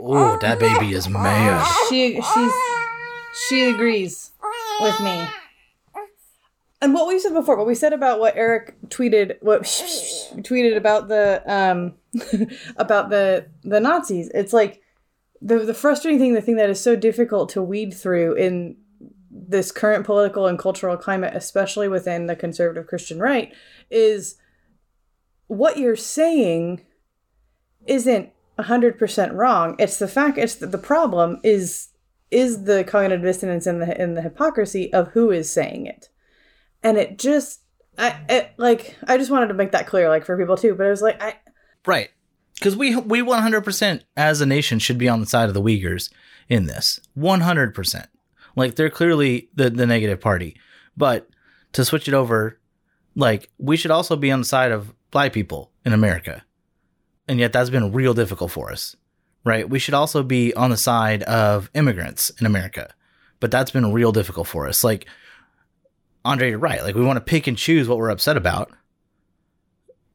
Oh, that baby is mad. she she's she agrees with me. And what we said before, what we said about what Eric tweeted, what tweeted about the um about the the Nazis, it's like the the frustrating thing, the thing that is so difficult to weed through in this current political and cultural climate, especially within the conservative Christian right, is what you're saying isn't 100% wrong. It's the fact it's the, the problem is is the cognitive dissonance and the and the hypocrisy of who is saying it. And it just I it, like I just wanted to make that clear like for people too, but I was like I Right. Because we we 100% as a nation should be on the side of the Uyghurs in this. 100%. Like they're clearly the, the negative party. But to switch it over, like we should also be on the side of black people in America. And yet that's been real difficult for us. Right? We should also be on the side of immigrants in America. But that's been real difficult for us. Like Andre, you're right. Like we want to pick and choose what we're upset about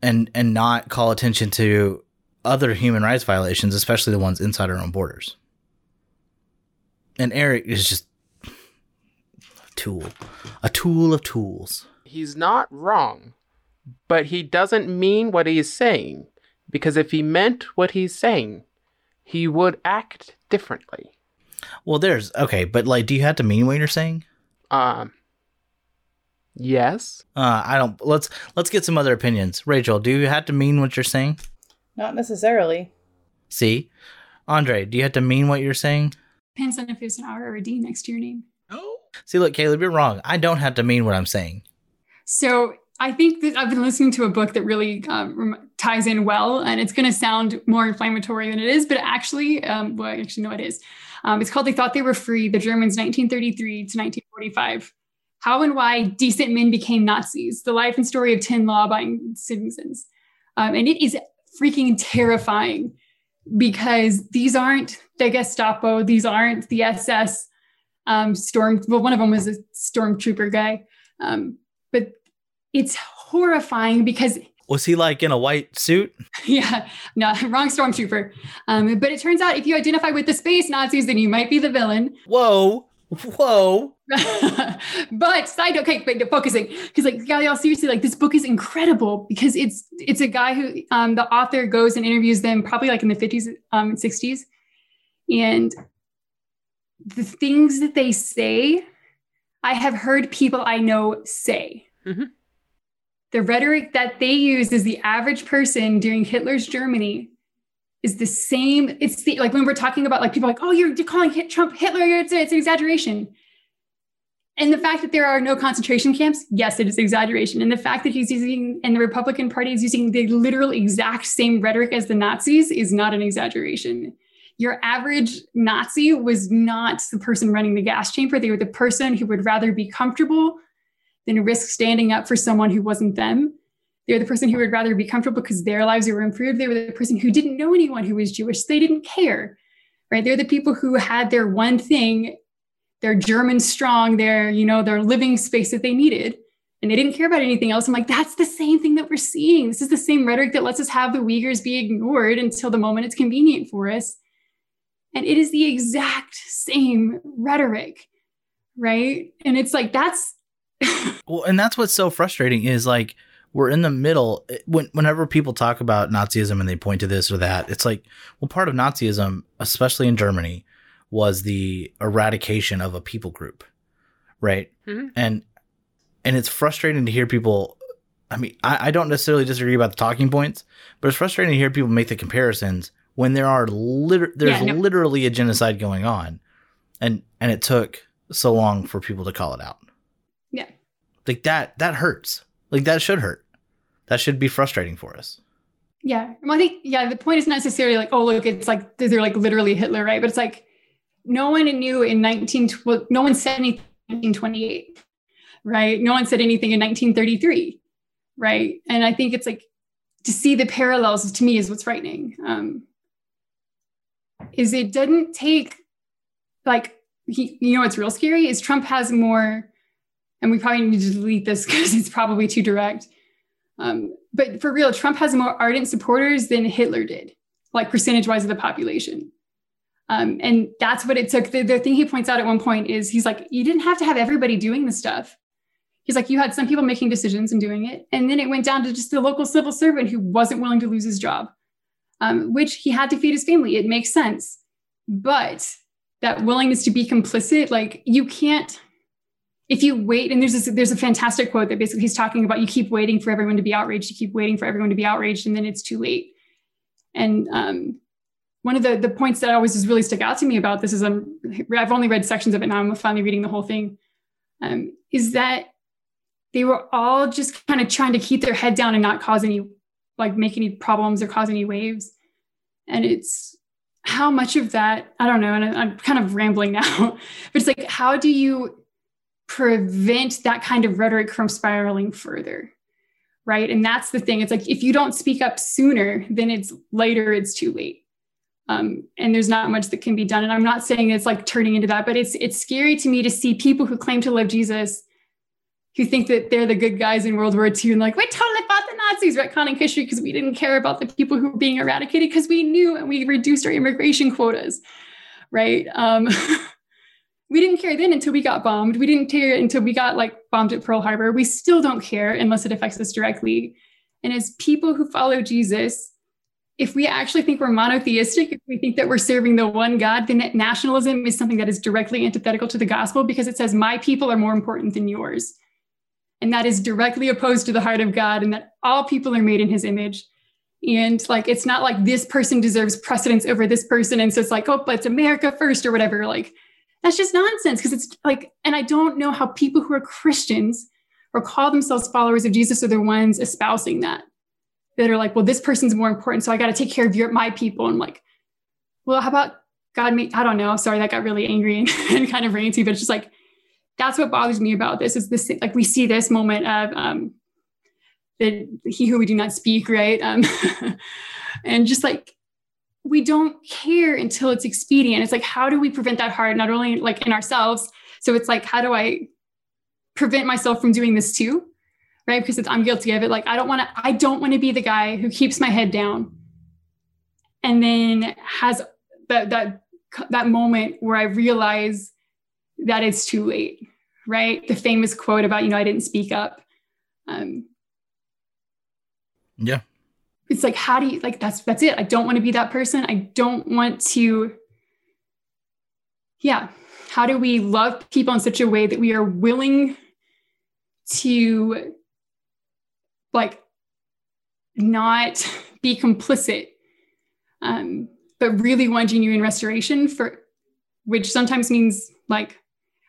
and and not call attention to other human rights violations, especially the ones inside our own borders. And Eric is just a tool, a tool of tools. He's not wrong, but he doesn't mean what he's saying. Because if he meant what he's saying, he would act differently. Well, there's okay, but like, do you have to mean what you're saying? Um, yes. Uh, I don't. Let's let's get some other opinions. Rachel, do you have to mean what you're saying? not necessarily. See, Andre, do you have to mean what you're saying? Depends on if there's an R or a D next to your name. Oh. See, look, Caleb, you're wrong. I don't have to mean what I'm saying. So I think that I've been listening to a book that really um, ties in well, and it's going to sound more inflammatory than it is, but actually, um, well, actually, no, it is. Um, it's called "They Thought They Were Free: The Germans, 1933 to 1945." How and why decent men became Nazis: The life and story of ten law-abiding citizens, um, and it is freaking terrifying because these aren't the Gestapo, these aren't the SS um, storm. Well, one of them was a stormtrooper guy. Um, but it's horrifying because Was he like in a white suit? yeah, no, wrong stormtrooper. Um, but it turns out if you identify with the space Nazis, then you might be the villain. Whoa, whoa. but side okay, but focusing because like y'all, y'all seriously like this book is incredible because it's it's a guy who um the author goes and interviews them probably like in the 50s um 60s and the things that they say I have heard people I know say. Mhm. The rhetoric that they use as the average person during Hitler's Germany is the same. It's the like when we're talking about like people like, oh, you're, you're calling Hit- Trump Hitler, it's, it's an exaggeration. And the fact that there are no concentration camps, yes, it is exaggeration. And the fact that he's using and the Republican Party is using the literal exact same rhetoric as the Nazis is not an exaggeration. Your average Nazi was not the person running the gas chamber. They were the person who would rather be comfortable than risk standing up for someone who wasn't them. They were the person who would rather be comfortable because their lives were improved. They were the person who didn't know anyone who was Jewish. They didn't care, right? They're the people who had their one thing, their German strong, their, you know, their living space that they needed. And they didn't care about anything else. I'm like, that's the same thing that we're seeing. This is the same rhetoric that lets us have the Uyghurs be ignored until the moment it's convenient for us. And it is the exact same rhetoric, right? And it's like, that's Well, and that's what's so frustrating is like we're in the middle. When whenever people talk about Nazism and they point to this or that, it's like, well, part of Nazism, especially in Germany, was the eradication of a people group, right? Mhm. And and it's frustrating to hear people. I mean, I, I don't necessarily disagree about the talking points, but it's frustrating to hear people make the comparisons when there are liter- there's Yeah, no. literally a genocide going on, and and it took so long for people to call it out yeah. like that that hurts like that should hurt that should be frustrating for us Yeah. Well, I think, yeah, the point is not necessarily like, oh, look, it's like, they're like literally Hitler, right? But it's like, no one knew in 19, well, no one said anything in 1928, right? No one said anything in 1933, right? And I think it's like, to see the parallels to me is what's frightening. Um, is it doesn't take, like, he, you know what's real scary is Trump has more, and we probably need to delete this because it's probably too direct. Um, but for real, Trump has more ardent supporters than Hitler did, like percentage wise of the population. Um, and that's what it took. The, the thing he points out at one point is he's like, you didn't have to have everybody doing this stuff. He's like, you had some people making decisions and doing it. And then it went down to just the local civil servant who wasn't willing to lose his job, um, which he had to feed his family. It makes sense. But that willingness to be complicit, like you can't, if you wait, and there's this, there's a fantastic quote that basically he's talking about you keep waiting for everyone to be outraged, you keep waiting for everyone to be outraged, and then it's too late. And um, one of the, the points that always has really stuck out to me about this is I'm, I've only read sections of it now, I'm finally reading the whole thing, um, is that they were all just kind of trying to keep their head down and not cause any, like make any problems or cause any waves. And it's how much of that, I don't know, and I'm kind of rambling now, but it's like, how do you prevent that kind of rhetoric from spiraling further? Right. And that's the thing. It's like if you don't speak up sooner, then it's later, it's too late. Um, and there's not much that can be done. And I'm not saying it's like turning into that, but it's it's scary to me to see people who claim to love Jesus who think that they're the good guys in World War II and like, we totally fought the Nazis, retconning history because we didn't care about the people who were being eradicated because we knew and we reduced our immigration quotas. Right. Um, we didn't care then until we got bombed. We didn't care until we got like bombed at Pearl Harbor. We still don't care unless it affects us directly. And as people who follow Jesus, if we actually think we're monotheistic, if we think that we're serving the one God, then nationalism is something that is directly antithetical to the gospel because it says, My people are more important than yours. And that is directly opposed to the heart of God, and that all people are made in his image. And like, it's not like this person deserves precedence over this person. And so it's like, oh, but it's America first or whatever. Like, that's just nonsense because it's like, and I don't know how people who are Christians or call themselves followers of Jesus are the ones espousing that. That are like, well, this person's more important, so I got to take care of your my people. And I'm like, well, how about God? Me, I don't know. Sorry, that got really angry and, and kind of ranty, but it's just like that's what bothers me about this is this like we see this moment of um, that he who we do not speak, right? Um, and just like we don't care until it's expedient. It's like, how do we prevent that harm, not only like in ourselves? So it's like, how do I prevent myself from doing this too, right? Because it's, I'm guilty of it. Like I don't want to. I don't want to be the guy who keeps my head down, and then has that that that moment where I realize that it's too late, right? The famous quote about you know I didn't speak up. Um, Yeah. it's like how do you like that's that's it i don't want to be that person i don't want to yeah how do we love people in such a way that we are willing to like not be complicit um but really want genuine restoration for which sometimes means like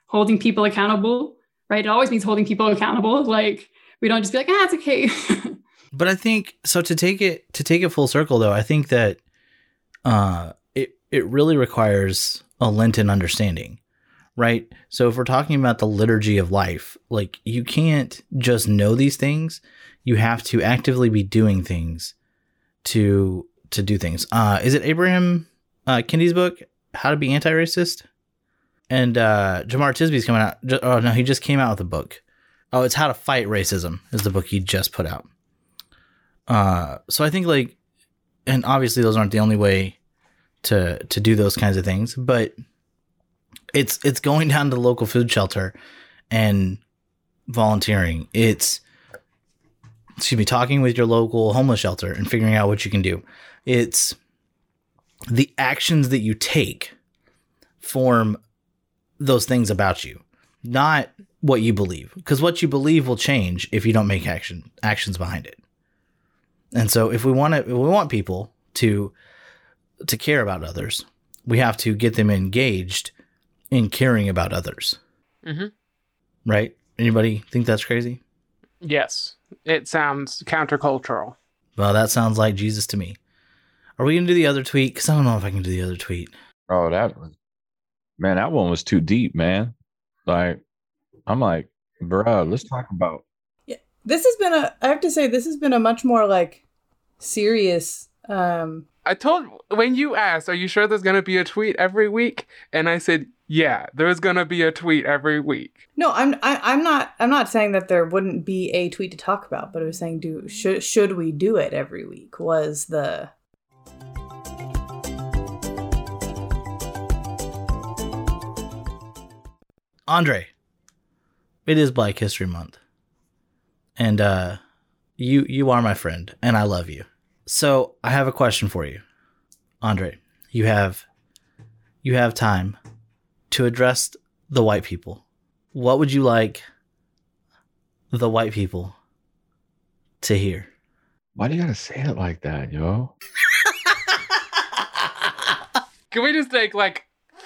holding people accountable right? It always means holding people accountable. Like we don't just be like ah it's okay. But I think so to take it to take it full circle though, I think that uh it it really requires a Lenten understanding. Right? So if we're talking about the liturgy of life, like you can't just know these things. You have to actively be doing things to to do things. Uh is it Abraham uh Kendi's book, How to Be Anti-Racist? And uh Jemar Tisby's coming out. Oh no, he just came out with a book. Oh, it's How to Fight Racism is the book he just put out. Uh, so I think like, and obviously those aren't the only way to to do those kinds of things, but it's it's going down to the local food shelter and volunteering. It's excuse me, talking with your local homeless shelter and figuring out what you can do. It's the actions that you take form those things about you, not what you believe. Because what you believe will change if you don't make action actions behind it. And so if we want to, we want people to to care about others, we have to get them engaged in caring about others. Mhm. Right? Anybody think that's crazy? Yes, it sounds countercultural. Well, that sounds like Jesus to me. Are we gonna do the other tweet? Because I don't know if I can do the other tweet. Oh, that was man, that one was too deep, man. Like, I'm like, bruh, let's talk about Yeah. This has been a I have to say this has been a much more like serious um I told when you asked, "Are you sure there's gonna be a tweet every week?" and I said, "Yeah, there's gonna be a tweet every week." no I'm I, I'm not I'm not saying that there wouldn't be a tweet to talk about but I was saying do should should we do it every week was the Andre, it is Black History Month. And uh you you are my friend and I love you. So, I have a question for you. Andre, you have you have time to address the white people. What would you like the white people to hear? why do you gotta say it like that, yo? Can we just take like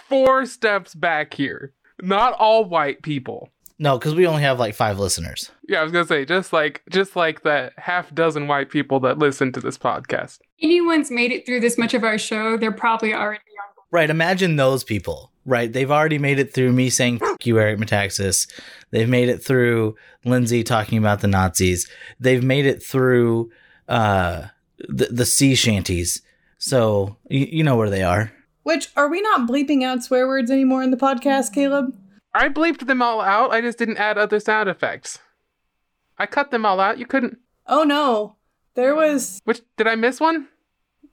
four steps back here? Not all white people. No, cuz we only have like 5 listeners. Yeah, I was gonna say just like just like the half dozen white people that listen to this podcast. anyone's made it through this much of our show, they're probably already on board. Right. Imagine those people, right? They've already made it through me saying, Fuck you, Eric Metaxas. They've made it through Lindsay talking about the Nazis. They've made it through uh, the, the sea shanties. So, you, you know where they are. which are we not bleeping out swear words anymore in the podcast Caleb I bleeped them all out. I just didn't add other sound effects. I cut them all out. You couldn't. oh no there was Which did I miss one?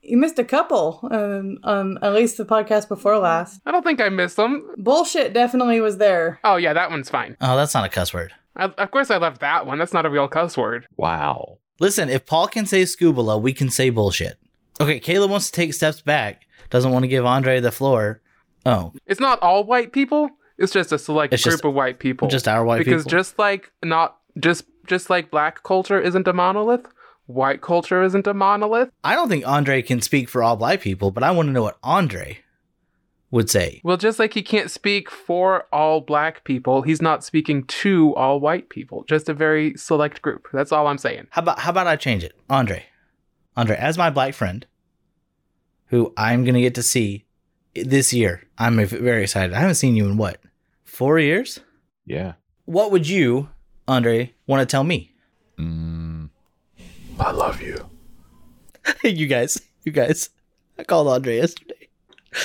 You missed a couple um um at least the podcast before last I don't think I missed them. bullshit definitely was there Oh yeah, that one's fine. Oh, that's not a cuss word. I, of course, I left that one. That's not a real cuss word. Wow. Listen, if Paul can say scubala, we can say bullshit. Okay, Kayla wants to take steps back, doesn't want to give Andre the floor. Oh, It's not all white people. It's just a select It's group just- of white people. just our white because people. Because just like not just just like black culture isn't a monolith, white culture isn't a monolith. I don't think Andre can speak for all black people, but I want to know what Andre would say. Well, just like he can't speak for all black people, he's not speaking to all white people. Just a very select group. That's all I'm saying. How about how about I change it, Andre? Andre, as my black friend, who I'm gonna get to see this year, I'm very excited. I haven't seen you in what four years. Yeah. What would you, Andre, want to tell me? Mm, I love you. you guys, you guys, I called Andre yesterday.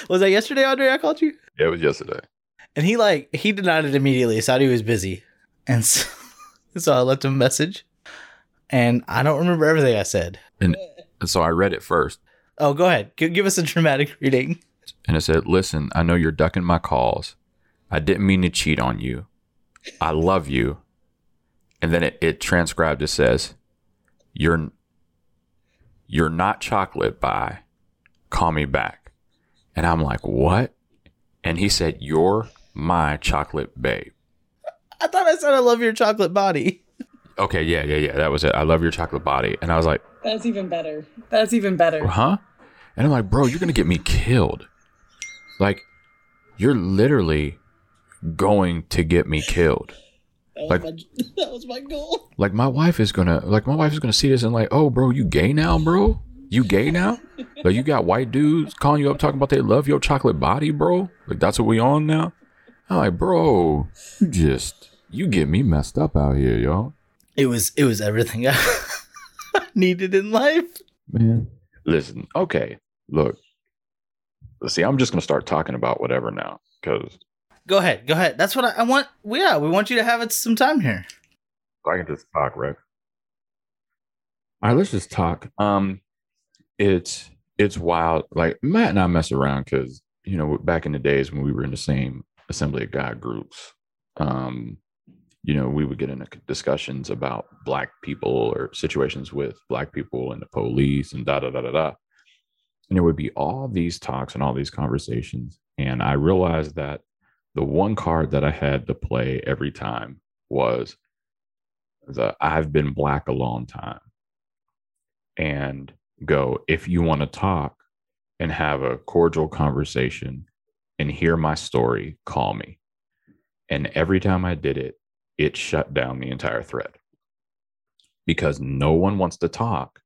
Was that yesterday, Andre? I called you, Yeah, it was yesterday. and he like he denied it immediately. Said he was busy. And so, so I left him a message, and I don't remember everything I said. And so I read it first. Oh, go ahead. G- give us a dramatic reading. And it said, Listen, I know you're ducking my calls. I didn't mean to cheat on you. I love you. And then it, it transcribed, it says, You're you're not chocolate by call me back. And I'm like, What? And he said, You're my chocolate babe. I thought I said I love your chocolate body. Okay, yeah, yeah, yeah. That was it. I love your chocolate body. And I was like, That's even better. That's even better. huh? And I'm like, bro, you're gonna get me killed. Like, you're literally going to get me killed. Like, that was my goal. like my wife is gonna, like my wife is gonna see this and like, oh, bro, you gay now, bro? You gay now? Like, you got white dudes calling you up talking about they love your chocolate body, bro? Like, that's what we on now? I'm like, bro, you just, you get me messed up out here, yo. It was it was everything I needed in life. man. Listen, okay, look. See, I'm just gonna start talking about whatever now, because Go ahead, go ahead. That's what I, I want. Yeah, we want you to have it some time here. I can just talk, right? All right, let's just talk. Um, it's it's wild. Like Matt and I mess around because you know back in the days when we were in the same assembly of God groups, um, you know we would get into discussions about black people or situations with black people and the police and da da da da da. And there would be all these talks and all these conversations, and I realized that the one card that I had to play every time was the I've been black a long time and go, if you want to talk and have a cordial conversation and hear my story, call me. And every time I did it, it shut down the entire thread because no one wants to talk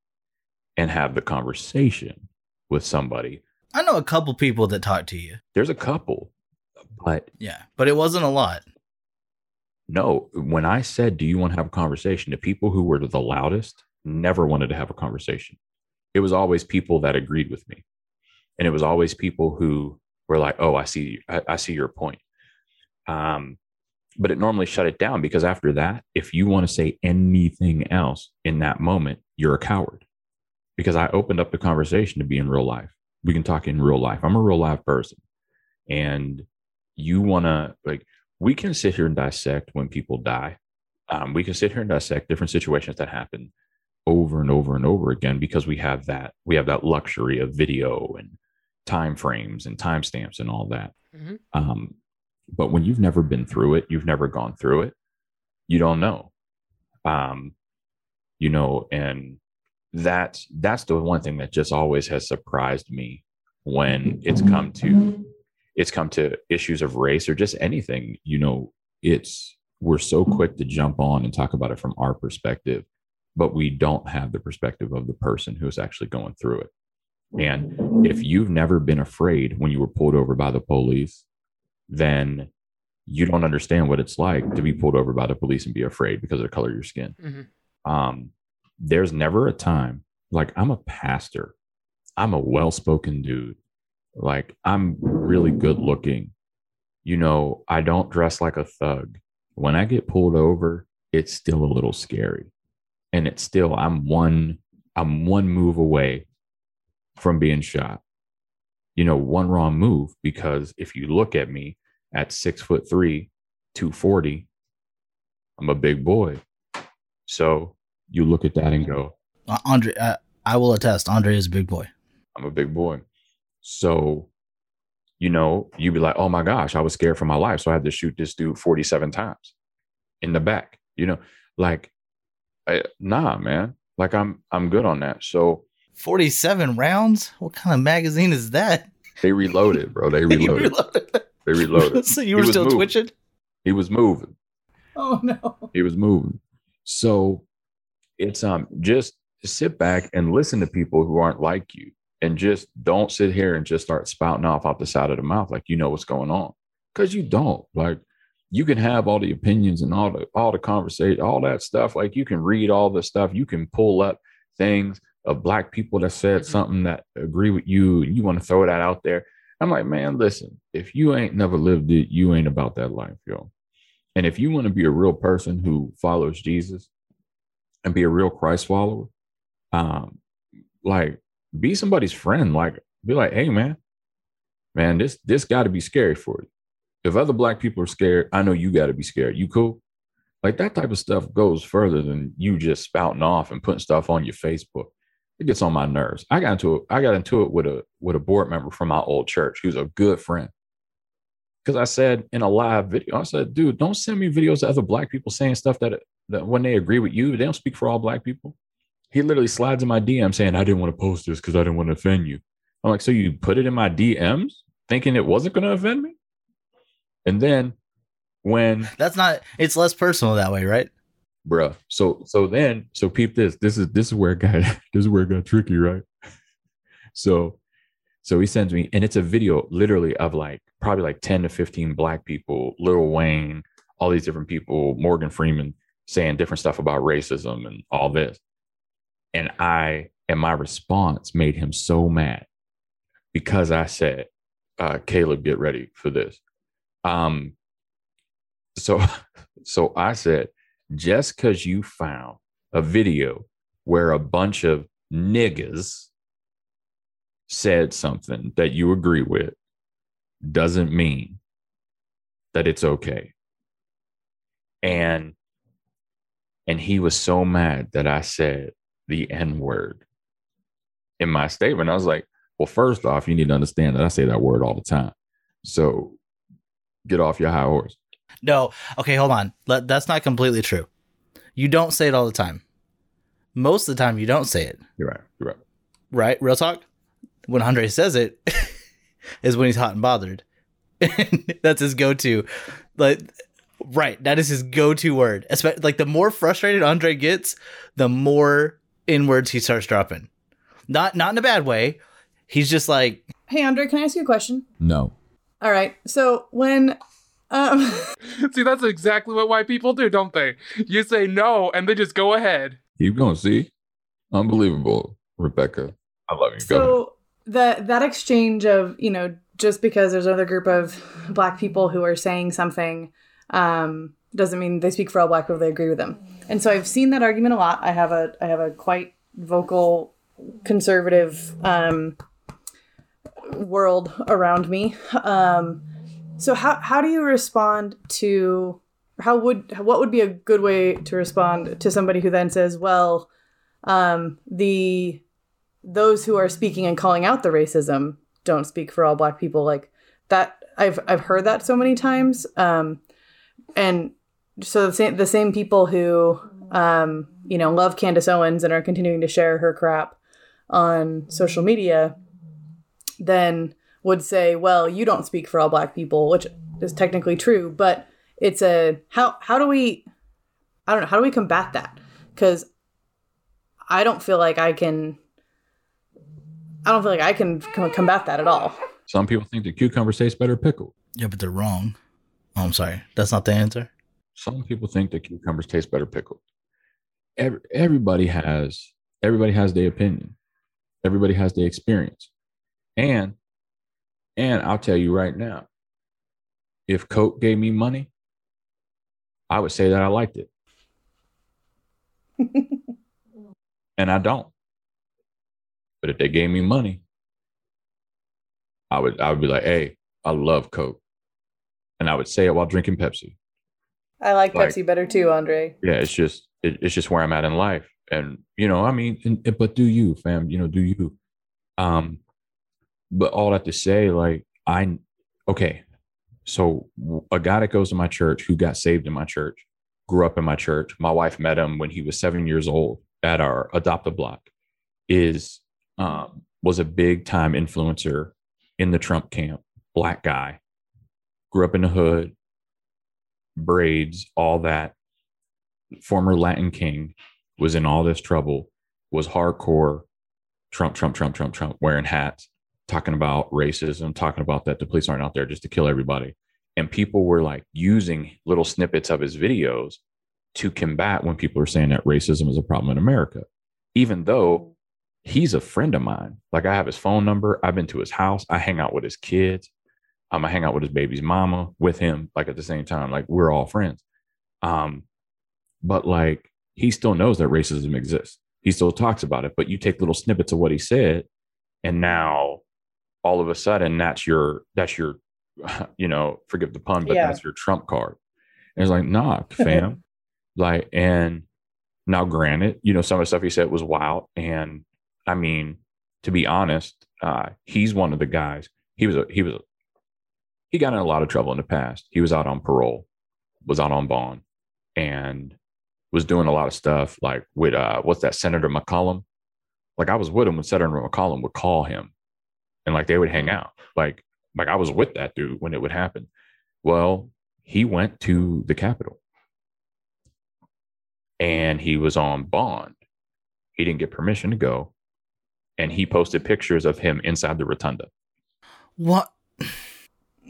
and have the conversation with somebody. I know a couple people that talk to you. There's a couple, but Yeah, but it wasn't a lot. No, when I said, Do you want to have a conversation? The people who were the loudest never wanted to have a conversation. It was always people that agreed with me. And it was always people who were like, Oh, I see, I, I see your point. Um, but it normally shut it down because after that, if you want to say anything else in that moment, you're a coward. Because I opened up the conversation to be in real life. We can talk in real life. I'm a real life person. And you want to, like, we can sit here and dissect when people die. Um, we can sit here and dissect different situations that happen over and over and over again because we have that we have that luxury of video and time frames and timestamps and all that. Mhm. Um, but when you've never been through it, you've never gone through it, you don't know. Um, you know, and that's that's the one thing that just always has surprised me when it's come to it's come to issues of race or just anything you know it's we're so quick to jump on and talk about it from our perspective but we don't have the perspective of the person who's actually going through it. And if you've never been afraid when you were pulled over by the police then you don't understand what it's like to be pulled over by the police and be afraid because of the color of your skin. Mhm. um, there's never a time like I'm a pastor, I'm a well spoken dude, like I'm really good looking. You know, I don't dress like a thug. When I get pulled over, it's still a little scary. And it's still, I'm one, I'm one move away from being shot. You know, one wrong move because if you look at me at six foot three, 240, I'm a big boy. So you look at that and go, Andre, uh, I will attest. Andre is a big boy. I'm a big boy. So, you know, you'd be like, oh my gosh, I was scared for my life. So I had to shoot this dude 47 times in the back, you know, like, I, nah, man, like I'm, I'm good on that. So Forty-seven rounds. What kind of magazine is that? they reloaded, bro. They reloaded. reloaded. They reloaded. so you were still moving. twitching. He was moving. Oh no. He was moving. So it's um just sit back and listen to people who aren't like you and just don't sit here and just start spouting off off the side of the mouth like you know what's going on. Cause you don't. Like you can have all the opinions and all the all the conversation, all that stuff. Like you can read all the stuff, you can pull up things of black people that said Mhm. something that agree with you, and you want to throw that out there. I'm like, man, listen, if you ain't never lived it, you ain't about that life, yo. And if you want to be a real person who follows Jesus and be a real Christ follower, um, like be somebody's friend. Like be like, hey man, man, this this got to be scary for you. If other black people are scared, I know you got to be scared. You cool? Like that type of stuff goes further than you just spouting off and putting stuff on your Facebook. It gets on my nerves. I got into it. I got into it with a with a board member from my old church who's a good friend. Because I said in a live video, I said, dude, don't send me videos of other black people saying stuff that that when they agree with you, they don't speak for all black people. He literally slides in my DM saying, I didn't want to post this because I didn't want to offend you. I'm like, so you put it in my DMs thinking it wasn't going to offend me? And then when That's not. It's less personal that way, right? bruh. So so then so peep this. This is this is where it got this is where it got tricky, right? So so he sends me, and it's a video literally of like probably like 10 to 15 black people, Lil Wayne, all these different people, Morgan Freeman saying different stuff about racism and all this. And I and my response made him so mad because I said, uh, Caleb, get ready for this. Um so so I said, just because you found a video where a bunch of niggas said something that you agree with doesn't mean that it's okay. And and he was so mad that I said the N word in my statement. I was like, well, first off, you need to understand that I say that word all the time. So get off your high horse. No. Okay, hold on. Let, that's not completely true. You don't say it all the time. Most of the time, you don't say it. You're right. You're right. Right? Real talk. When Andre says it, is when he's hot and bothered. That's his go-to. Like, right? That is his go-to word. Espe- Like the more frustrated Andre gets, the more in words he starts dropping. Not not in a bad way. He's just like, Hey, Andre, can I ask you a question? No. All right. So when, um, See, that's exactly what white people do, don't they? You say no, and they just go ahead. Keep going. See? Unbelievable, Rebecca. I love you. Go. so that that exchange of you know just because there's another group of black people who are saying something um, doesn't mean they speak for all black people. They agree with them, and so I've seen that argument a lot. I have a I have a quite vocal conservative um, world around me. Um, so how how do you respond to how would what would be a good way to respond to somebody who then says, well, um, the those who are speaking and calling out the racism don't speak for all black people like that I've I've heard that so many times um and so the same the same people who um you know love Candace Owens and are continuing to share her crap on social media then would say well you don't speak for all black people which is technically true but it's a how how do we I don't know how do we combat that cuz I don't feel like I can I don't feel like I can combat that at all. Some people think that cucumbers taste better pickled. yeah, but they're wrong. Oh, I'm sorry. That's not the answer. Some people think that cucumbers taste better pickled. Every, everybody has everybody has their opinion. Everybody has their experience. And and I'll tell you right now, if Coke gave me money, I would say that I liked it. and I don't. But if they gave me money, I would I would be like, hey, I love Coke. And I would say it while drinking Pepsi. I like Like- Pepsi better too, Andre. Yeah, it's just it, it's just where I'm at in life. And you know, I mean, and, but do you, fam? You know, do you? Um, but all that to say, like, I okay. So a guy that goes to my church who got saved in my church, grew up in my church. My wife met him when he was seven years old at our adopt a block. Is um, was a big time influencer in the Trump camp. Black guy, grew up in the hood, braids, all that. Former Latin king was in all this trouble. Was hardcore Trump, Trump, Trump, Trump, Trump, wearing hats, talking about racism, talking about that the police aren't out there just to kill everybody. And people were like using little snippets of his videos to combat when people are saying that racism is a problem in America, even though he's a friend of mine. Like I have his phone number, I've been to his house, I hang out with his kids. I'm gonna hang out with his baby's mama with him, like at the same time. Like we're all friends. Um, but like he still knows that racism exists. He still talks about it, but you take little snippets of what he said, and now all of a sudden that's your that's your you know, forgive the pun, but Yeah. that's your trump card. And it's like, nah, fam. like, and now granted, you know, some of the stuff he said was wild. And I mean, to be honest, uh, he's one of the guys. He was a he was a he got in a lot of trouble in the past. He was out on parole, was out on bond, and was doing a lot of stuff like with uh what's that Senator McCollum? Like I was with him when Senator McCollum would call him and like they would hang out. Like like I was with that dude when it would happen. Well, he went to the Capitol and he was on bond. He didn't get permission to go. And he posted pictures of him inside the rotunda. What?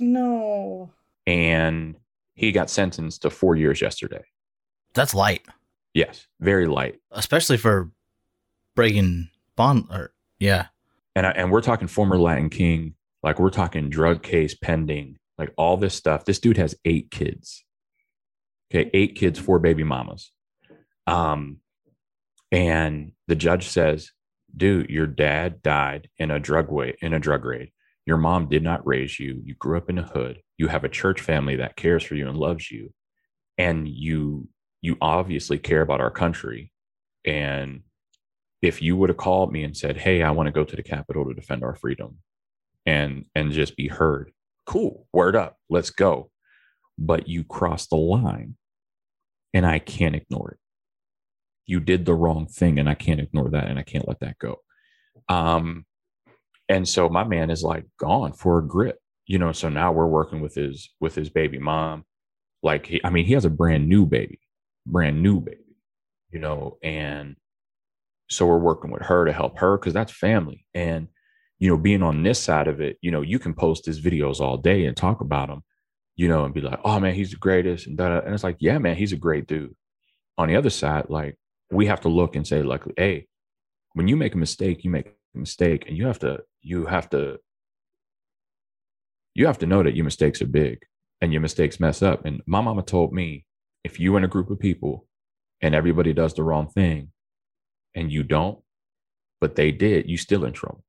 No. And he got sentenced to four years yesterday. That's light, Yes, very light. especially for breaking bond. Or yeah, And I, and we're talking former Latin king, like we're talking drug case pending, like all this stuff. This dude has eight kids. Okay, eight kids, four baby mamas. Um, and the judge says, "Dude, your dad died in a drug way in a drug raid. Your mom did not raise you. You grew up in a hood. You have a church family that cares for you and loves you, and you you obviously care about our country. And if you would have called me and said, "Hey, I want to go to the Capitol to defend our freedom," and and just be heard, cool, word up, let's go. But you crossed the line, and I can't ignore it. You did the wrong thing, and I can't ignore that, and I can't let that go. Um, and so my man is like gone for a grip, you know. So now we're working with his with his baby mom. Like he, I mean, he has a brand new baby, brand new baby, you know, and so we're working with her to help her because that's family and you know being on this side of it you know you can post his videos all day and talk about him you know and be like oh man he's the greatest and da and it's like yeah man he's a great dude on the other side like we have to look and say like hey when you make a mistake you make a mistake and you have to you have to you have to know that your mistakes are big and your mistakes mess up and my mama told me if you in a group of people and everybody does the wrong thing and you don't, but they did, you still in trouble.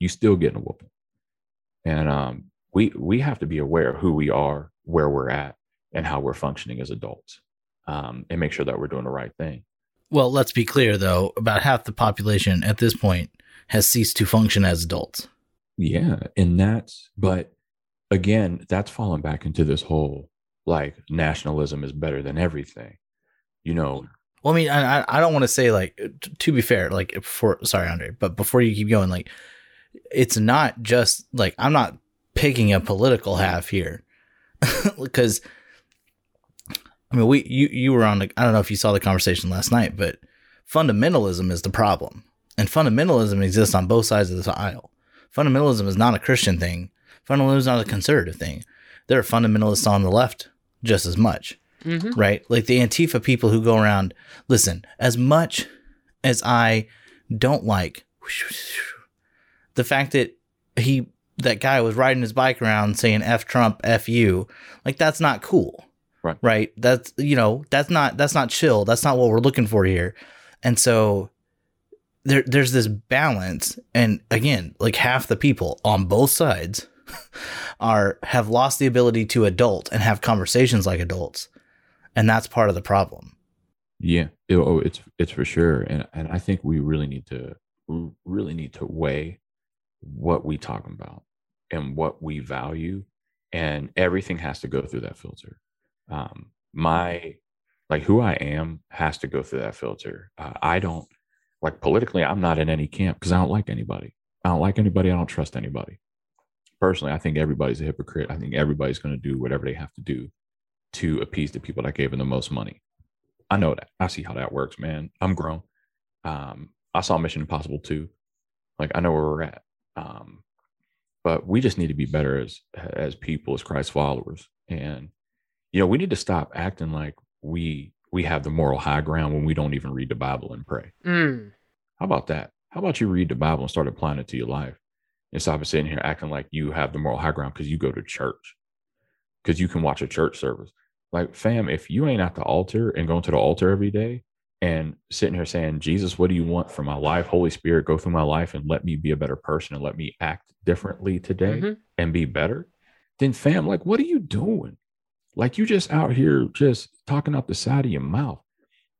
You still getting a whooping. And um, we we have to be aware of who we are, where we're at, and how we're functioning as adults, um, and make sure that we're doing the right thing. Well, let's be clear though, about half the population at this point has ceased to function as adults. Yeah, and that's but again, that's fallen back into this whole like nationalism is better than everything. You know, Well, I mean, I, I- don't want to say like t- to be fair, like before, sorry, Andre, but before you keep going, like it's not just like I'm not picking a political half here because I mean, we you you were on the I don't know if you saw the conversation last night, but fundamentalism is the problem, and fundamentalism exists on both sides of this aisle. Fundamentalism is not a Christian thing. Fundamentalism is not a conservative thing. There are fundamentalists on the left just as much Mhm. right? Like the Antifa people who go around, listen, as much as I don't like the fact that he, that guy was riding his bike around saying F Trump, F you, like that's not cool. Right. Right. That's, you know, that's not, that's not chill. That's not what we're looking for here. And so there, there's this balance. And again, like half the people on both sides are, have lost the ability to adult and have conversations like adults and that's part of the problem. Yeah, it- oh, it's it's for sure, and and I think we really need to really need to weigh what we talk about and what we value, and everything has to go through that filter. Um, my like who I am has to go through that filter. Uh, I don't like politically. I'm not in any camp because I don't like anybody. I don't like anybody. I don't trust anybody. Personally, I think everybody's a hypocrite. I think everybody's going to do whatever they have to do to appease the people that gave them the most money. I know that. I see how that works, man. I'm grown. Um, I saw Mission Impossible too. Like I know where we're at. Um, but we just need to be better as as people, as Christ followers. And you know, we need to stop acting like we we have the moral high ground when we don't even read the Bible and pray. Mm. How about that? How about you read the Bible and start applying it to your life? and stop sitting here acting like you have the moral high ground because you go to church, because you can watch a church service. Like, fam, if you ain't at the altar and going to the altar every day and sitting here saying, Jesus, what do you want for my life? Holy Spirit, go through my life and let me be a better person and let me act differently today Mhm. and be better, then fam, like, what are you doing? Like, you just out here just talking out the side of your mouth,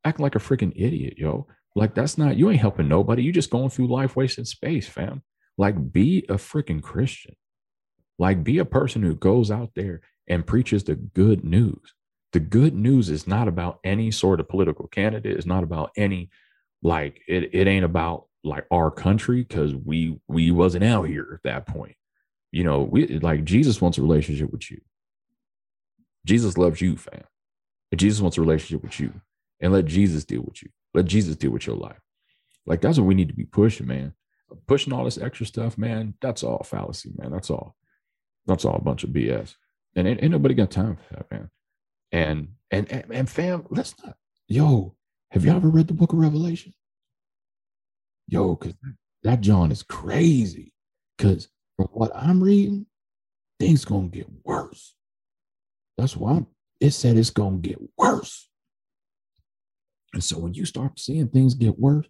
acting like a freaking idiot, yo. Like, that's not, you ain't helping nobody. You just going through life wasting space, fam. Like, be a freaking Christian. Like, be a person who goes out there and preaches the good news. The good news is not about any sort of political candidate. It's not about any, like, it, it ain't about like our country because we we wasn't out here at that point. You know, we like Jesus wants a relationship with you. Jesus loves you, fam. And Jesus wants a relationship with you. And let Jesus deal with you. Let Jesus deal with your life. Like that's what we need to be pushing, man. Pushing all this extra stuff, man. That's all fallacy, man. That's all. That's all a bunch of BS. And ain't, ain't nobody got time for that, man. And and and, and fam, let's not. Yo, have you ever read the book of Revelation? Yo, because that John is crazy. Because from what I'm reading, things gonna get worse. That's why I'm, it said it's gonna get worse. And so when you start seeing things get worse,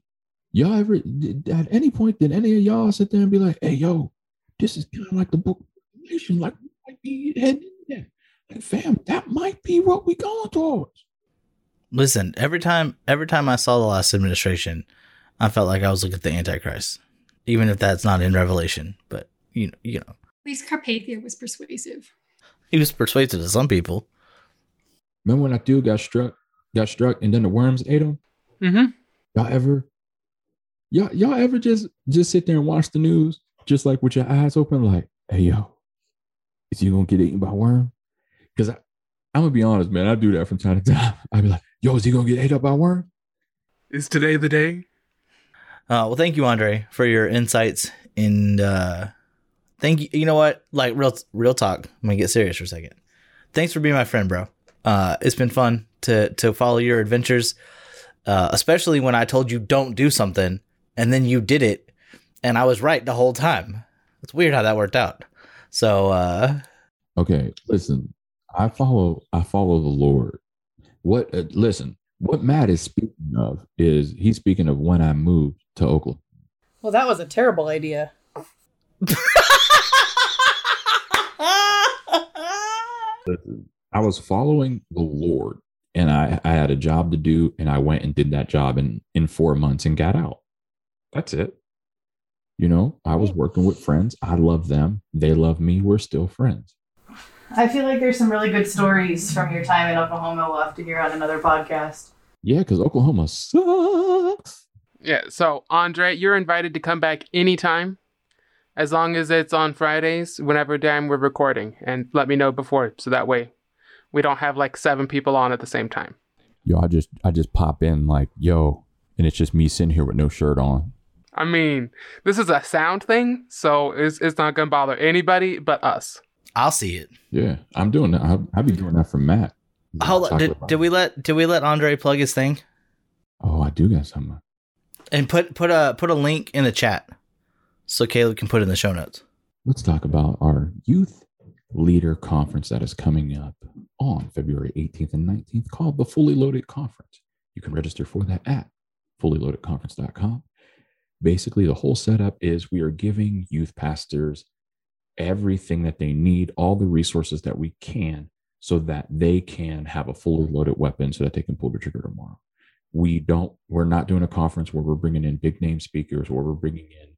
y'all ever did, at any point did any of y'all sit there and be like, "Hey, yo, this is kind of like the book of Revelation, like we might be heading in there." Like, fam, that might be what we going towards. Listen, every time every time I saw the last administration, I felt like I was looking at the Antichrist. Even if that's not in Revelation. But you know, you know. At least Carpathia was persuasive. He was persuasive to some people. Remember when that dude got struck, got struck, and then the worms ate him? Mm-hmm. Y'all ever, y'all, y'all ever just just sit there and watch the news, just like with your eyes open, like, hey yo, is you gonna get eaten by worm? Because I, I'm gonna be honest, man, I do that from time to time. I'd be like, yo, is he gonna get ate up by worm? Is today the day? Uh, well, thank you, Andre, for your insights. And uh, thank you. You know what? Like real, real talk. I'm gonna get serious for a second. Thanks for being my friend, bro. Uh, it's been fun to to follow your adventures, uh, especially when I told you don't do something and then you did it, and I was right the whole time. It's weird how that worked out. So uh, Okay, listen, I follow, I follow the Lord. What? Uh, listen, what Matt is speaking of is he's speaking of when I moved to Oakland. Well, that was a terrible idea. I was following the Lord and I, I had a job to do and I went and did that job in, in four months and got out. That's it. You know, I was working with friends. I love them. They love me. We're still friends. I feel like there's some really good stories from your time in Oklahoma we'll have to hear on another podcast. Yeah, because Oklahoma sucks. Yeah. So Andre, you're invited to come back anytime, as long as it's on Fridays, whenever time we're recording, and let me know before, so that way we don't have like seven people on at the same time. Yo, I just I just pop in like, yo, and it's just me sitting here with no shirt on. I mean, this is a sound thing, so it's it's not gonna bother anybody but us. I'll see it. Yeah, I'm doing that. I, I be doing that for Matt. Hold on. Did, did we let did we let Andre plug his thing Oh, I do got something. and put put a put a link in the chat so Caleb can put it in the show notes. Let's talk about our youth leader conference that is coming up on February 18th and 19th called the Fully Loaded Conference. You can register for that at fullyloadedconference.com. Basically, the whole setup is we are giving youth pastors everything that they need, all the resources that we can, so that they can have a fully loaded weapon so that they can pull the trigger tomorrow. We don't, we're not doing a conference where we're bringing in big name speakers, where we're bringing in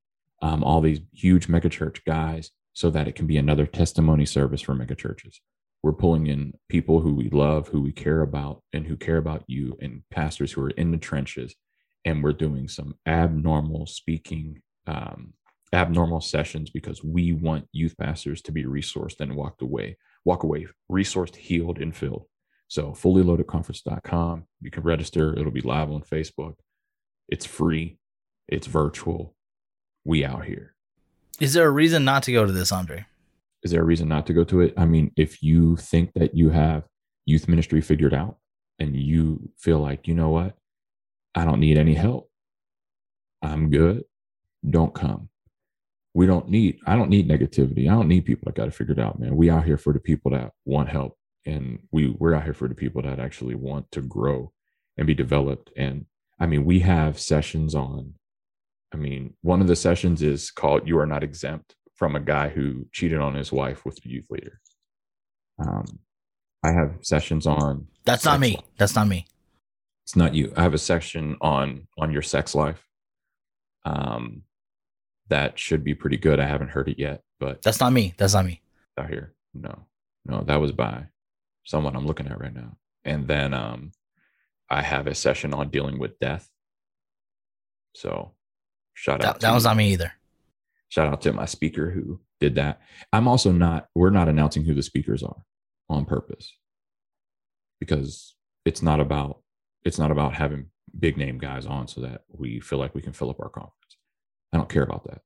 um, all these huge megachurch guys so that it can be another testimony service for megachurches. We're pulling in people who we love, who we care about, and who care about you, and pastors who are in the trenches. And we're doing some abnormal speaking, um, abnormal sessions because we want youth pastors to be resourced and walked away, walk away resourced, healed, and filled. So fullyloadedconference.com. You can register. It'll be live on Facebook. It's free. It's virtual. We out here. Is there a reason not to go to this, Andre? Is there a reason not to go to it? I mean, if you think that you have youth ministry figured out and you feel like, you know what? I don't need any help. I'm good. Don't come. we don't need i don't need negativity i don't need people that got it figured out man we out here for the people that want help and we we're out here for the people that actually want to grow and be developed and i mean we have sessions on i mean one of the sessions is called you are not exempt from a guy who cheated on his wife with the youth leader um i have sessions on That's not me. life. That's not me. it's not you i have a section on on your sex life um that should be pretty good i haven't heard it yet but That's not me. That's not me. out here no no that was by someone i'm looking at right now and then um i have a session on dealing with death so shout out That, that to- was not me either. shout out to my speaker who did that i'm also not we're not announcing who the speakers are on purpose because it's not about it's not about having big name guys on so that we feel like we can fill up our conference i don't care about that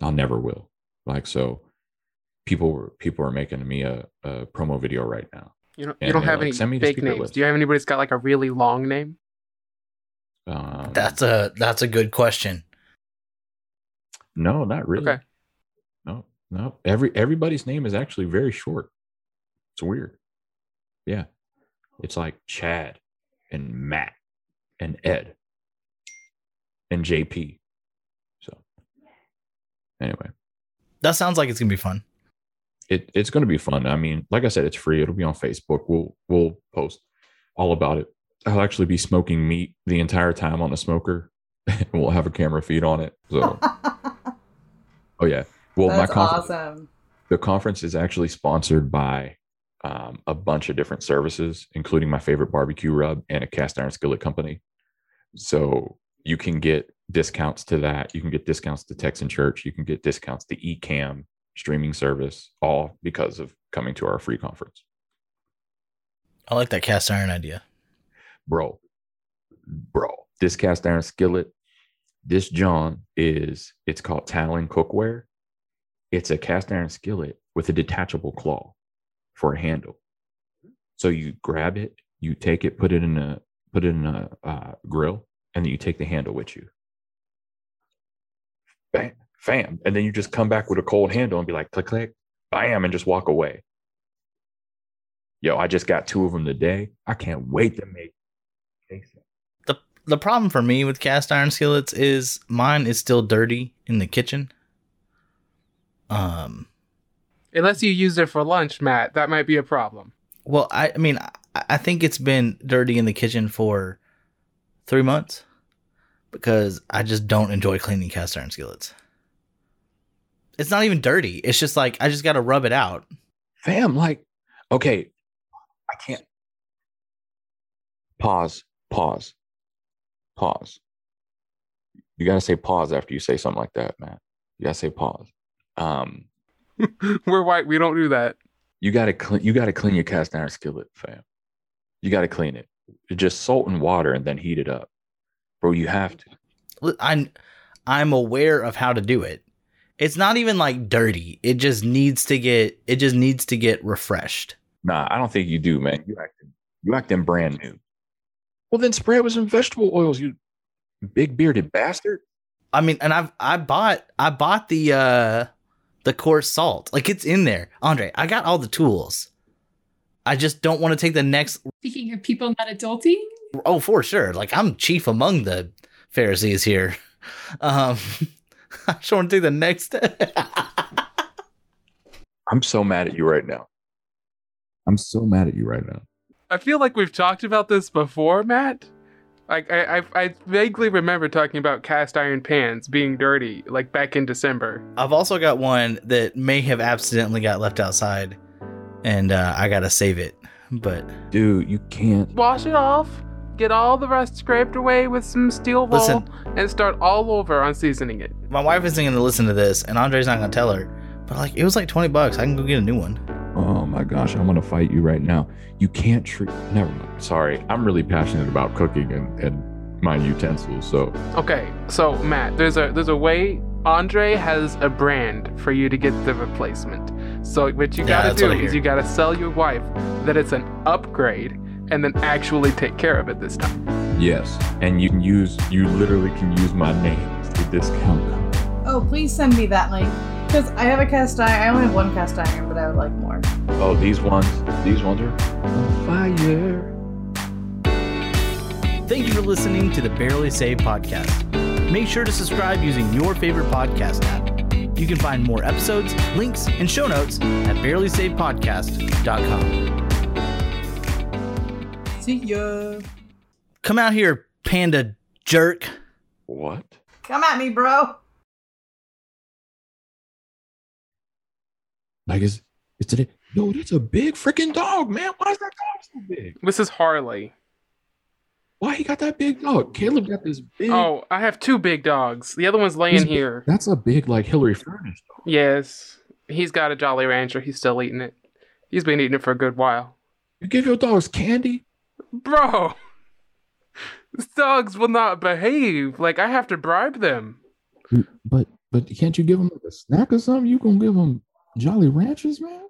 i'll never will like so people were people are making me a, a promo video right now You don't, And you don't have like, any "Send me the big names. list." Do you have anybody that's got like a really long name? um, That's a that's a good question. No not really. Okay. no no. Every everybody's name is actually very short. It's weird. Yeah. It's like chad and matt and ed and jp so anyway. That sounds like it's gonna be fun. it, it's going to be fun. I mean like i said it's free. It'll be on facebook. We'll we'll post all about it. I'll actually be smoking meat the entire time on the smoker. And we'll have a camera feed on it. So oh yeah well my That's conference awesome. the conference is actually sponsored by um, a bunch of different services, including my favorite barbecue rub and a cast iron skillet company. So you can get discounts to that. You can get discounts to Text In Church. You can get discounts to Ecamm streaming service, all because of coming to our free conference. I like that cast iron idea. Bro, bro, this cast iron skillet, this John is, it's called Talon Cookware. It's a cast iron skillet with a detachable claw for a handle. So you grab it, you take it, put it in a put it in a uh, grill, and then you take the handle with you. Bam, fam, and then you just come back with a cold handle and be like, click, click, bam, and just walk away. Yo, I just got two of them today. I can't wait to make. The The problem for me with cast iron skillets is mine is still dirty in the kitchen. Um, Unless you use it for lunch, Matt, that might be a problem. well, I, I mean, I, I think it's been dirty in the kitchen for three months because I just don't enjoy cleaning cast iron skillets. It's not even dirty. It's just like I just got to rub it out. fam like okay i can't pause pause pause you gotta say pause after you say something like that man you gotta say pause um We're white. We don't do that. you gotta clean you gotta clean your cast iron skillet fam you gotta clean it just salt and water and then heat it up bro you have to I'm I'm aware of how to do it. It's not even like dirty. It just needs to get it just needs to get refreshed. nah i don't think you do man you acting you acting brand new well then spray it with some vegetable oils you big bearded bastard I mean, and I've I bought I bought the uh the coarse salt. Like it's in there. Andre, I got all the tools. I just don't want to take the next Speaking of people not adulting, oh for sure. Like I'm chief among the Pharisees here. Um I just want to take the next I'm so mad at you right now. I'm so mad at you right now. I feel like we've talked about this before, Matt. Like I, I, I vaguely remember talking about cast iron pans being dirty, like back in December. I've also got one that may have accidentally got left outside and uh, I gotta save it. But Dude, you can't. Wash it off, get all the rust scraped away with some steel wool, Listen. and start all over on seasoning it. my wife isn't gonna listen to this, and Andre's not gonna tell her. But like, it was like twenty bucks. I can go get a new one. Oh my gosh, I'm gonna fight you right now. You can't treat. Never mind. Sorry, I'm really passionate about cooking and, and my utensils. So Okay, so Matt, there's a there's a way Andre has a brand for you to get the replacement. So what you gotta that's do is you gotta sell your wife that it's an upgrade and then actually take care of it this time. yes, and you can use. You literally can use my name to discount code. Oh, please send me that link. Because I have a cast iron. I only have one cast iron, but I would like more. Oh, these ones, these ones are on fire. Thank you for listening to the Barely Saved podcast. Make sure to subscribe using your favorite podcast app. You can find more episodes, links, and show notes at barelysavedpodcast.com. See ya. Come out here, panda jerk. What? Come at me, bro. Like it's it's a yo, that's a big freaking dog, man. Why is that dog so big? This is Harley. Why he got that big dog? Caleb got this big. Oh, I have two big dogs. The other one's laying He's- here. That's a big like Hillary Furnace dog. Yes. He's got a Jolly Rancher. He's still eating it. He's been eating it for a good while. You give your dogs candy? Bro! Dogs will not behave. Like, I have to bribe them. But but can't you give them like a snack or something? You gonna give them Jolly Ranchers, man?